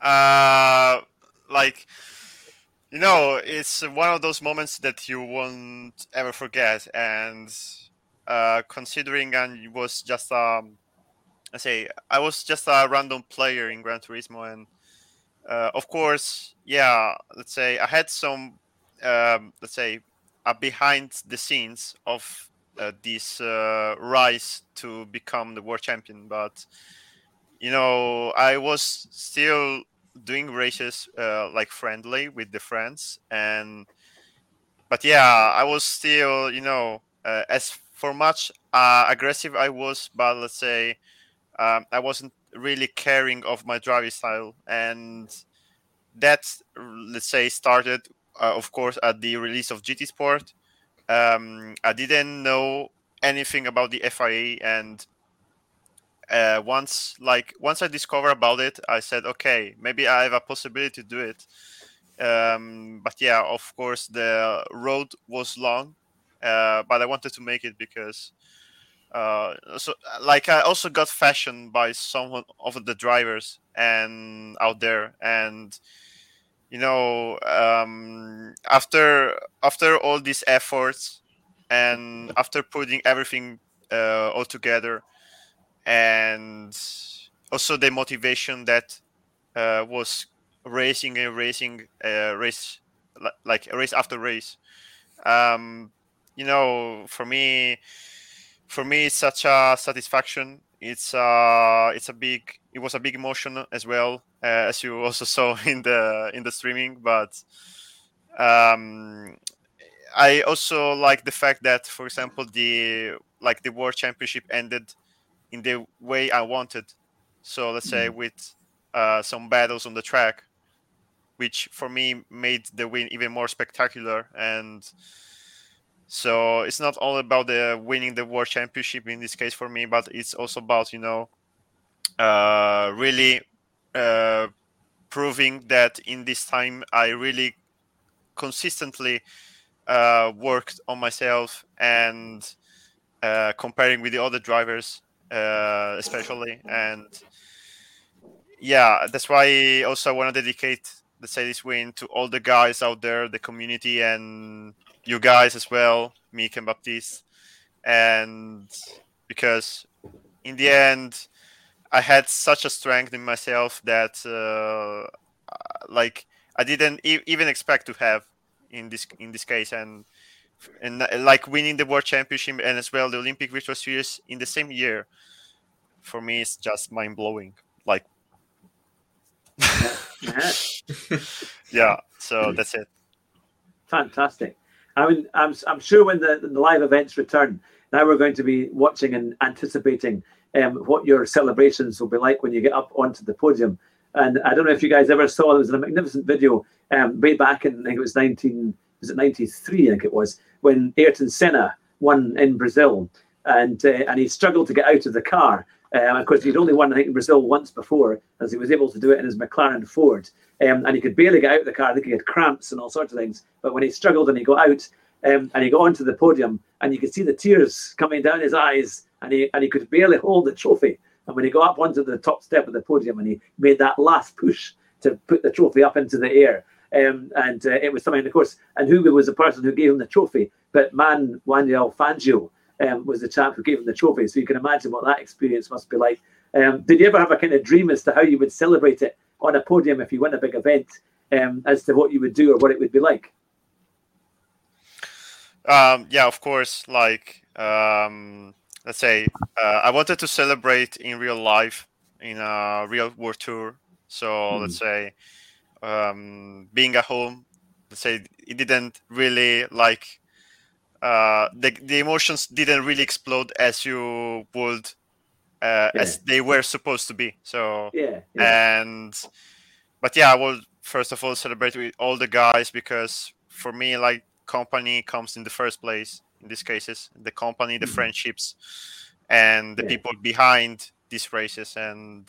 uh, like, you know, it's one of those moments that you won't ever forget. And uh, considering I was just, um, I say, I was just a random player in Gran Turismo, and uh, of course, yeah, let's say I had some, um, let's say, a behind the scenes of this uh, rise to become the world champion, but you know, I was still doing races uh, like friendly with the friends, and but yeah, I was still, you know, uh, as for much uh, aggressive I was, but let's say um, I wasn't really caring of my driving style, and that let's say started, uh, of course, at the release of GT Sport. Um, I didn't know anything about the FIA and uh, once like once I discovered about it, I said, okay, maybe I have a possibility to do it. Um, but yeah, of course, the road was long, uh, but I wanted to make it because uh, so like I also got fashioned by someone of the drivers and out there, and you know, um, after after all these efforts and after putting everything uh, all together, and also the motivation that uh, was racing and racing, uh, race like race after race. Um, you know, for me, for me, it's such a satisfaction. It's uh, it's a big, it was a big emotion as well, uh, as you also saw in the in the streaming. But um, I also like the fact that, for example, the like the world championship ended in the way I wanted. So let's say with uh, some battles on the track, which for me made the win even more spectacular. And so it's not all about the winning the world championship in this case for me, but it's also about you know uh, really uh, proving that in this time I really consistently uh, worked on myself and uh, comparing with the other drivers, uh, especially. And yeah, that's why also I want to dedicate the say this win to all the guys out there, the community, and you guys as well, Meek and Baptiste. And because in the end, I had such a strength in myself that, uh, like, I didn't e- even expect to have in this in this case, and and like winning the world championship and as well the Olympic Virtual Series in the same year, for me, it's just mind blowing. Like, Yeah. yeah. So that's it. Fantastic. I mean, I'm, I'm sure when the, the live events return, now we're going to be watching and anticipating um, what your celebrations will be like when you get up onto the podium. And I don't know if you guys ever saw, there was a magnificent video um, way back in, I think it was 19, was it 93, I think it was, when Ayrton Senna won in Brazil. And, uh, and he struggled to get out of the car. Um, of course, he'd only won, I think, in Brazil once before, as he was able to do it in his McLaren Ford. Um, and he could barely get out of the car. I think he had cramps and all sorts of things. But when he struggled and he got out um, and he got onto the podium, and you could see the tears coming down his eyes, and he and he could barely hold the trophy. And when he got up onto the top step of the podium and he made that last push to put the trophy up into the air, um, and uh, it was something, of course, and Hugo was the person who gave him the trophy? But Man Manuel Fangio um, was the chap who gave him the trophy. So you can imagine what that experience must be like. Um, did you ever have a kind of dream as to how you would celebrate it on a podium if you win a big event, um, as to what you would do or what it would be like? Um, yeah, of course. Like, um, let's say, uh, I wanted to celebrate in real life in a real world tour. So let's say, um, being at home, let's say it didn't really like uh, the the emotions didn't really explode as you would uh, as they were supposed to be. So Yeah. yeah. and but yeah, I will first of all celebrate with all the guys because for me, like company comes in the first place in these cases, the company, the friendships, and the Yeah. people behind these races. And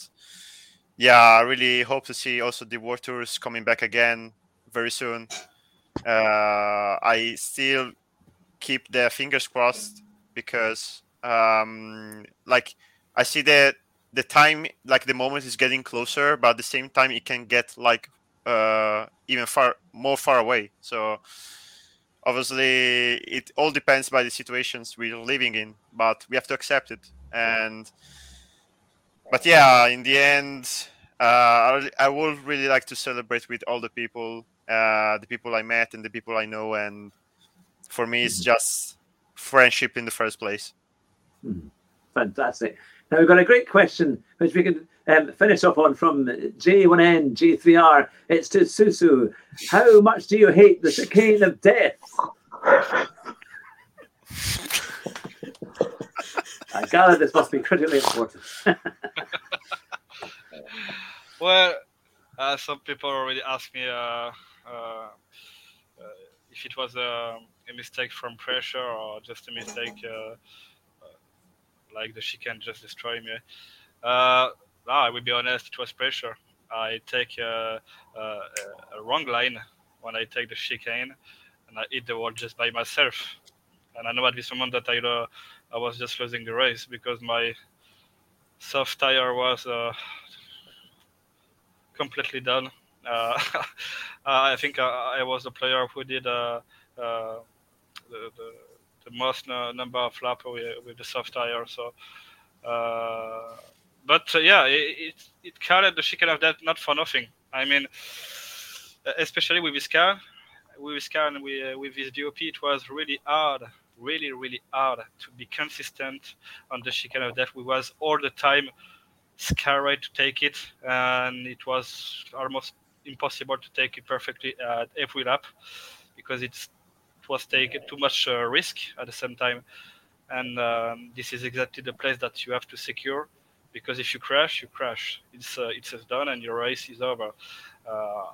yeah, I really hope to see also the world tours coming back again very soon. Uh, I still keep their fingers crossed because um, like I see that the time like the moment is getting closer but at the same time it can get like uh even far more far away. So obviously it all depends by the situations we're living in but we have to accept it. And but yeah in the end uh i, would really like to celebrate with all the people uh the people i met and the people i know and for me it's just friendship in the first place Fantastic. Now we've got a great question which we can um, finish off on from J1N, J3R. It's to TSu Tsu. How much do you hate the chicane of death? I gather this must be critically important. Well, uh, some people already asked me uh, uh, uh, if it was a, a mistake from pressure or just a mistake, uh, uh, like the chicane just destroy me. Uh, no, I will be honest, it was pressure. I take uh, uh, a wrong line when I take the chicane, and I hit the wall just by myself. and I know at this moment that I uh, I was just losing the race because my soft tire was uh, completely done. Uh, I think I, I, was the player who did uh, the, the, the most number of laps with, with, the soft tire. So, uh, but uh, yeah, it, it, it carried the chicane of that not for nothing. I mean, especially with this car, with this car and with, with this BOP, it was really hard really, really hard to be consistent on the chicane of death. We was all the time scared to take it, and it was almost impossible to take it perfectly at every lap because it's, it was taking too much uh, risk at the same time. And um, this is exactly the place that you have to secure because if you crash, you crash. It's uh, it's done and your race is over. Uh,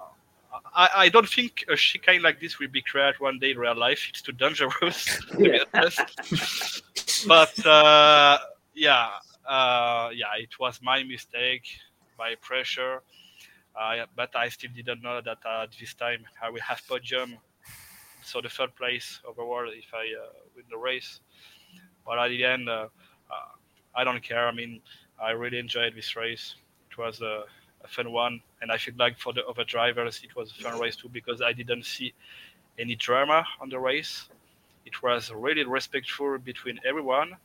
I, I don't think a chicane like this will be created one day in real life. It's too dangerous to be honest. but uh, yeah, uh, yeah, it was my mistake, my pressure. Uh, but I still didn't know that at this time I will have podium, so the third place overall if I uh, win the race. But at the end, uh, uh, I don't care. I mean, I really enjoyed this race. It was a, a, fun one, and I feel like for the other drivers, it was a fun race too because I didn't see any drama on the race. It was really respectful between everyone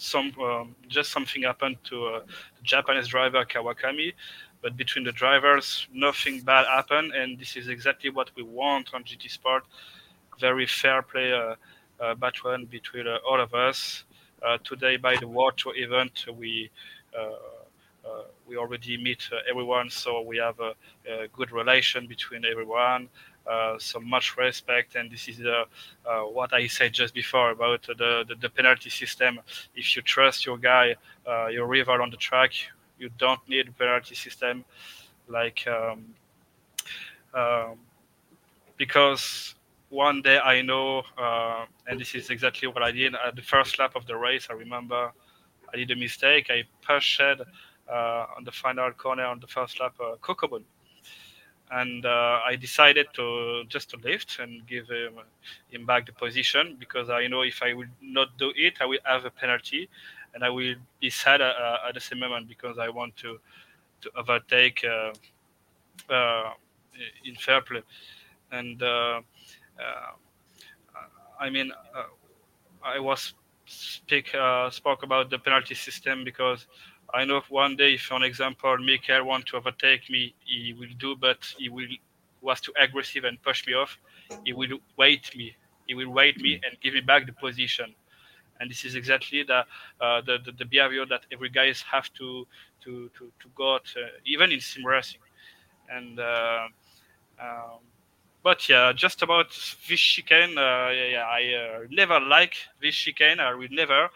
some um, just something happened to uh, the Japanese driver Kawakami, but between the drivers, nothing bad happened, and this is exactly what we want on GT Sport. Very fair play uh, uh, battle between uh, all of us. Uh, today, by the watch event, we uh, uh, we already meet everyone, so we have a, a, good relation between everyone. so much respect, and this is what I said just before about the, the, the penalty system. If you trust your guy, your rival on the track, you don't need penalty system like um, um, because one day I know, uh, and this is exactly what I did at the first lap of the race. I remember I did a mistake. I pushed uh, on the final corner on the first lap, uh, Kokubun. And uh, I decided to just to lift and give him, him back the position because I know if I will not do it, I will have a penalty and I will be sad uh, at the same moment because I want to to overtake uh, uh, in fair play, and uh, uh, I mean I was speak spoke about the penalty system because I know one day, if for example, Michael want to overtake me, he will do, but he will was too aggressive and push me off. He will wait me. He will wait me and give me back the position and this is exactly the, uh, the, the, the behavior that every guys have to to to, to go uh, even in sim racing and uh, um, but yeah just about this chicane uh, yeah, i uh, never like this chicane i will never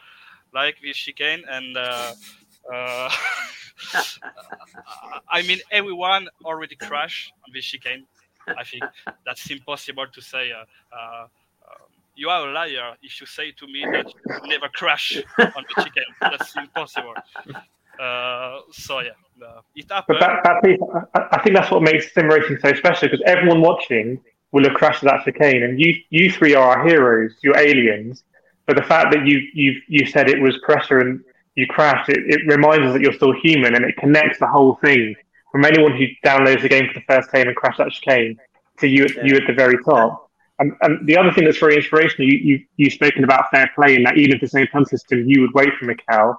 like this chicane and uh, I mean, everyone already crashed on this chicane. I think that's impossible to say. You are a liar if you say to me that you never crash on the chicken. That's impossible. Uh, so yeah, uh, it happened. But that, that, I think that's what makes sim racing so special because everyone watching will have crashed that chicane, and you you three are our heroes. You're aliens. But the fact that you you you said it was pressure and you crashed, it, it reminds us that you're still human, and it connects the whole thing from anyone who downloads the game for the first time and crashed that chicane to you yeah. you at the very top. And, and, the other thing that's very inspirational, you, you, you've spoken about fair play and that even if the same punch system, you would wait for Mikail.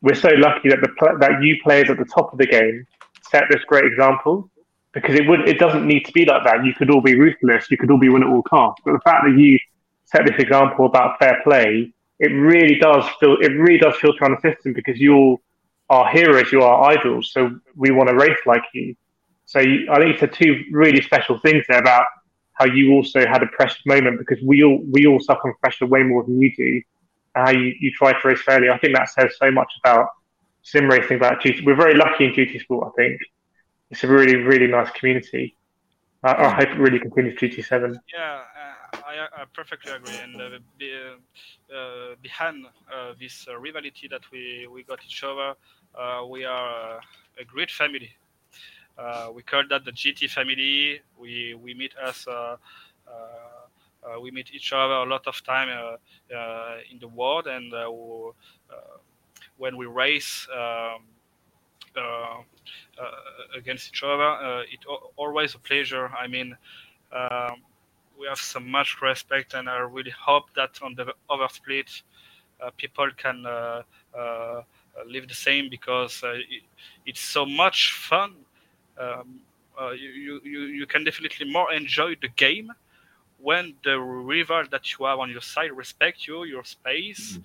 We're so lucky that the that you players at the top of the game set this great example because it would it doesn't need to be like that. You could all be ruthless, you could all be win at all costs. But the fact that you set this example about fair play, it really does feel it really does filter on the system because you all are heroes, you are idols. So we want to race like you. So you, I think you said two really special things there about how you also had a pressure moment because we all we all suffer from pressure way more than you do. How you, you try to race fairly. I think that says so much about sim racing. About GT. We're very lucky in GT Sport. I think it's a really really nice community. I, I hope it really continues GT7. Yeah, uh, I, I, perfectly agree. And uh, be, uh, behind uh, this uh, rivalry that we, we got each other, uh, we are a great family. Uh, we call that the GT family. We we meet us uh, uh, we meet each other a lot of time in the world, and when we race. Um, uh, uh, against each other. Uh, it's always a pleasure. I mean, um, we have so much respect, and I really hope that on the other split, people can live the same because it, it's so much fun. Um, you, you, you can definitely more enjoy the game when the rival that you have on your side respect you, your space,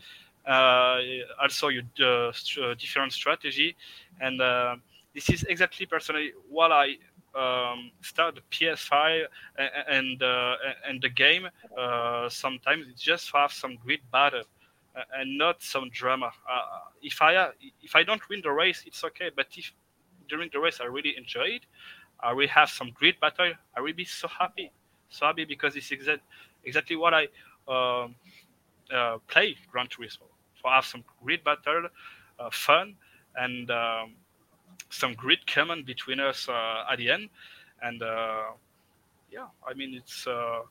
mm. uh, also your uh, st- different strategy, and uh, this is exactly personally what I um, start the PS5 and and, uh, and the game. Uh, sometimes it's just have some great battle uh, and not some drama. Uh, if I if I don't win the race, it's okay. But if during the race I really enjoyed. I will have some great battle. I will be so happy, so happy because it's exa- exactly what I um, uh, play Gran Turismo. So I have some great battle, uh, fun, and um, some great comment between us uh, at the end, and uh, yeah, I mean it's uh,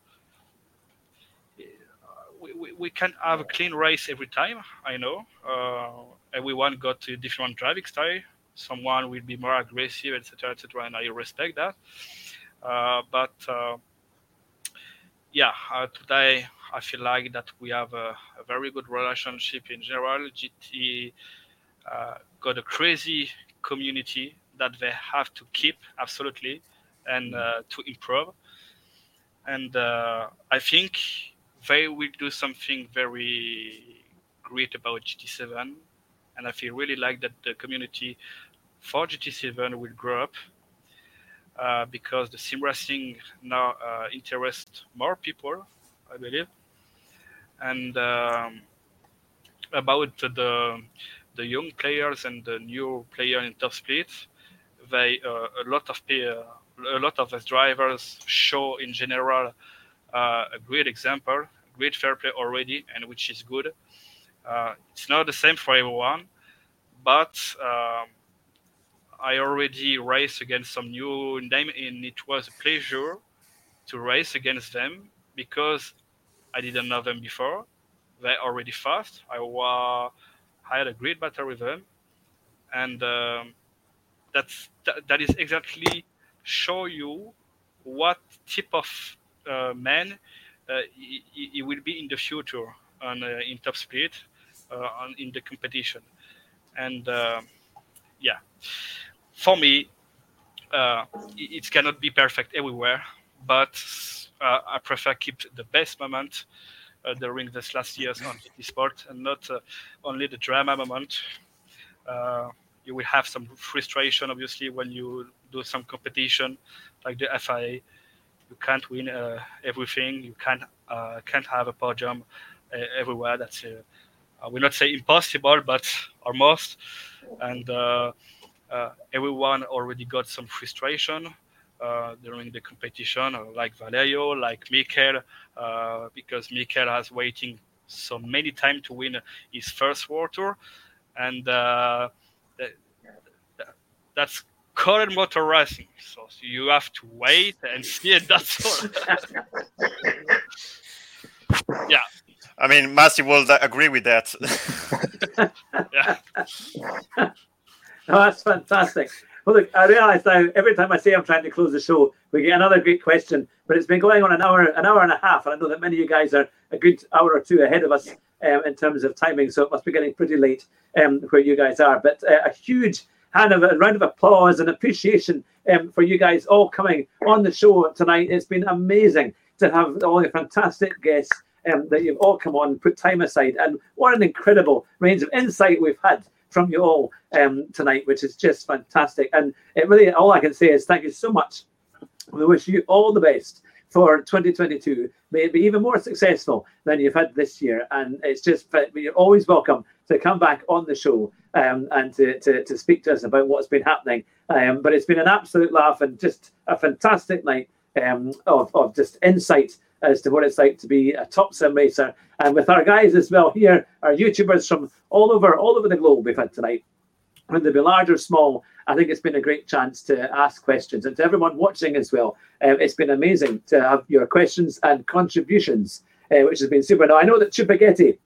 we, we, we can't have a clean race every time. I know everyone got a different driving style. Someone will be more aggressive, etc., etc., and I respect that. but yeah, uh, today I feel like that we have a, a very good relationship in general. GT uh, got a crazy community that they have to keep absolutely and uh, to improve. And uh, I think they will do something very great about GT7. And I feel really like that the community for GT7 will grow up uh, because the sim racing now uh, interests more people, I believe. And um, about the the young players and the new player in top split, they uh, a lot of a lot of drivers show in general uh, a great example, great fair play already, and which is good. Uh, it's not the same for everyone, but um, I already raced against some new name, and it was a pleasure to race against them because I didn't know them before. They're already fast. I was I had a great battle with them, and um, that's that, that is exactly show you what type of uh, man uh, he, he, will be in the future on uh, in top split uh, on in the competition, and uh, yeah, for me, uh, it, cannot be perfect everywhere, but I prefer keep the best moment uh, during this last years on GT Sport, and not uh, only the drama moment. Uh, you will have some frustration, obviously, when you do some competition like the FIA. You can't win everything. You can't can't have a podium everywhere. That's I will not say impossible, but almost. And uh, uh, everyone already got some frustration uh, during the competition, uh, like Valerio, like Mikail, uh, because Mikail has waiting so many time to win his first World Tour, and that, that's current motor racing. So, so, you have to wait and see it. That's all. yeah. I mean, Masi will agree with that. yeah. Oh, that's fantastic. Well, look, I realise now every time I say I'm trying to close the show, we get another great question. But it's been going on an hour, an hour and a half, and I know that many of you guys are a good hour or two ahead of us um, in terms of timing. So it must be getting pretty late um, where you guys are. But uh, a huge hand of a round of applause and appreciation um, for you guys all coming on the show tonight. It's been amazing to have all the fantastic guests um, that you've all come on, put time aside, and what an incredible range of insight we've had from you all um, tonight, which is just fantastic. And it really, all I can say is thank you so much. We wish you all the best for 2022. May it be even more successful than you've had this year. And it's just, you're always welcome to come back on the show um, and to, to, to, speak to us about what's been happening. Um, but it's been an absolute laugh and just a fantastic night um, of, of just insight as to what it's like to be a top sim racer. And with our guys as well here, our YouTubers from all over all over the globe we've had tonight, whether they be large or small. I think it's been a great chance to ask questions and to everyone watching as well. Um, it's been amazing to have your questions and contributions, uh, which has been super. Now, I know that Chupagetti,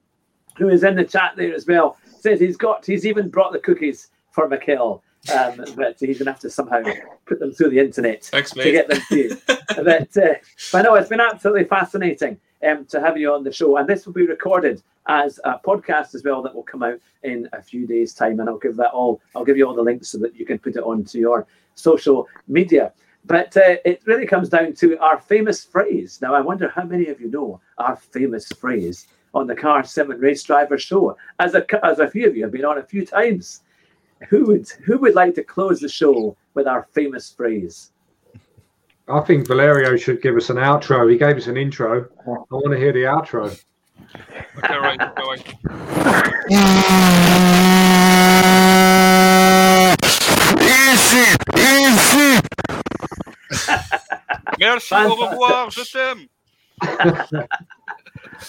who is in the chat there as well, says he's got, he's even brought the cookies for Mikail. Um, but he's gonna have to somehow put them through the internet Thanks, to get them to you. but, uh, but no, it's been absolutely fascinating um, to have you on the show, and this will be recorded as a podcast as well that will come out in a few days' time, and I'll give that all. I'll give you all the links so that you can put it onto your social media. But uh, it really comes down to our famous phrase. Now, I wonder how many of you know our famous phrase on the Car Sim and Race Driver show, as a as a few of you have been on a few times. Who would who would like to close the show with our famous phrase? I think Valerio should give us an outro. He gave us an intro. I want to hear the outro. Okay, right. Easy, easy. Merci, au revoir, je t'aime.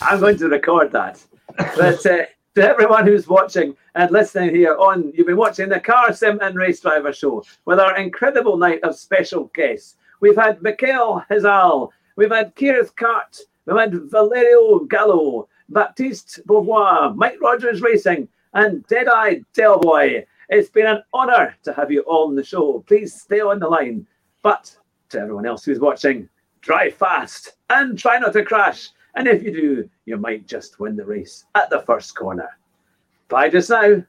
I'm going to record that. But uh, to everyone who's watching and listening here on, you've been watching the Car Sim and Race Driver Show with our incredible night of special guests. We've had Mikail Hizal, we've had Kireth Kart, we've had Valerio Gallo, Baptiste Beauvois, Mike Rodgers Racing, and Deadeye Delboy. It's been an honour to have you on the show. Please stay on the line. But to everyone else who's watching, drive fast and try not to crash. And if you do, you might just win the race at the first corner. Bye just now.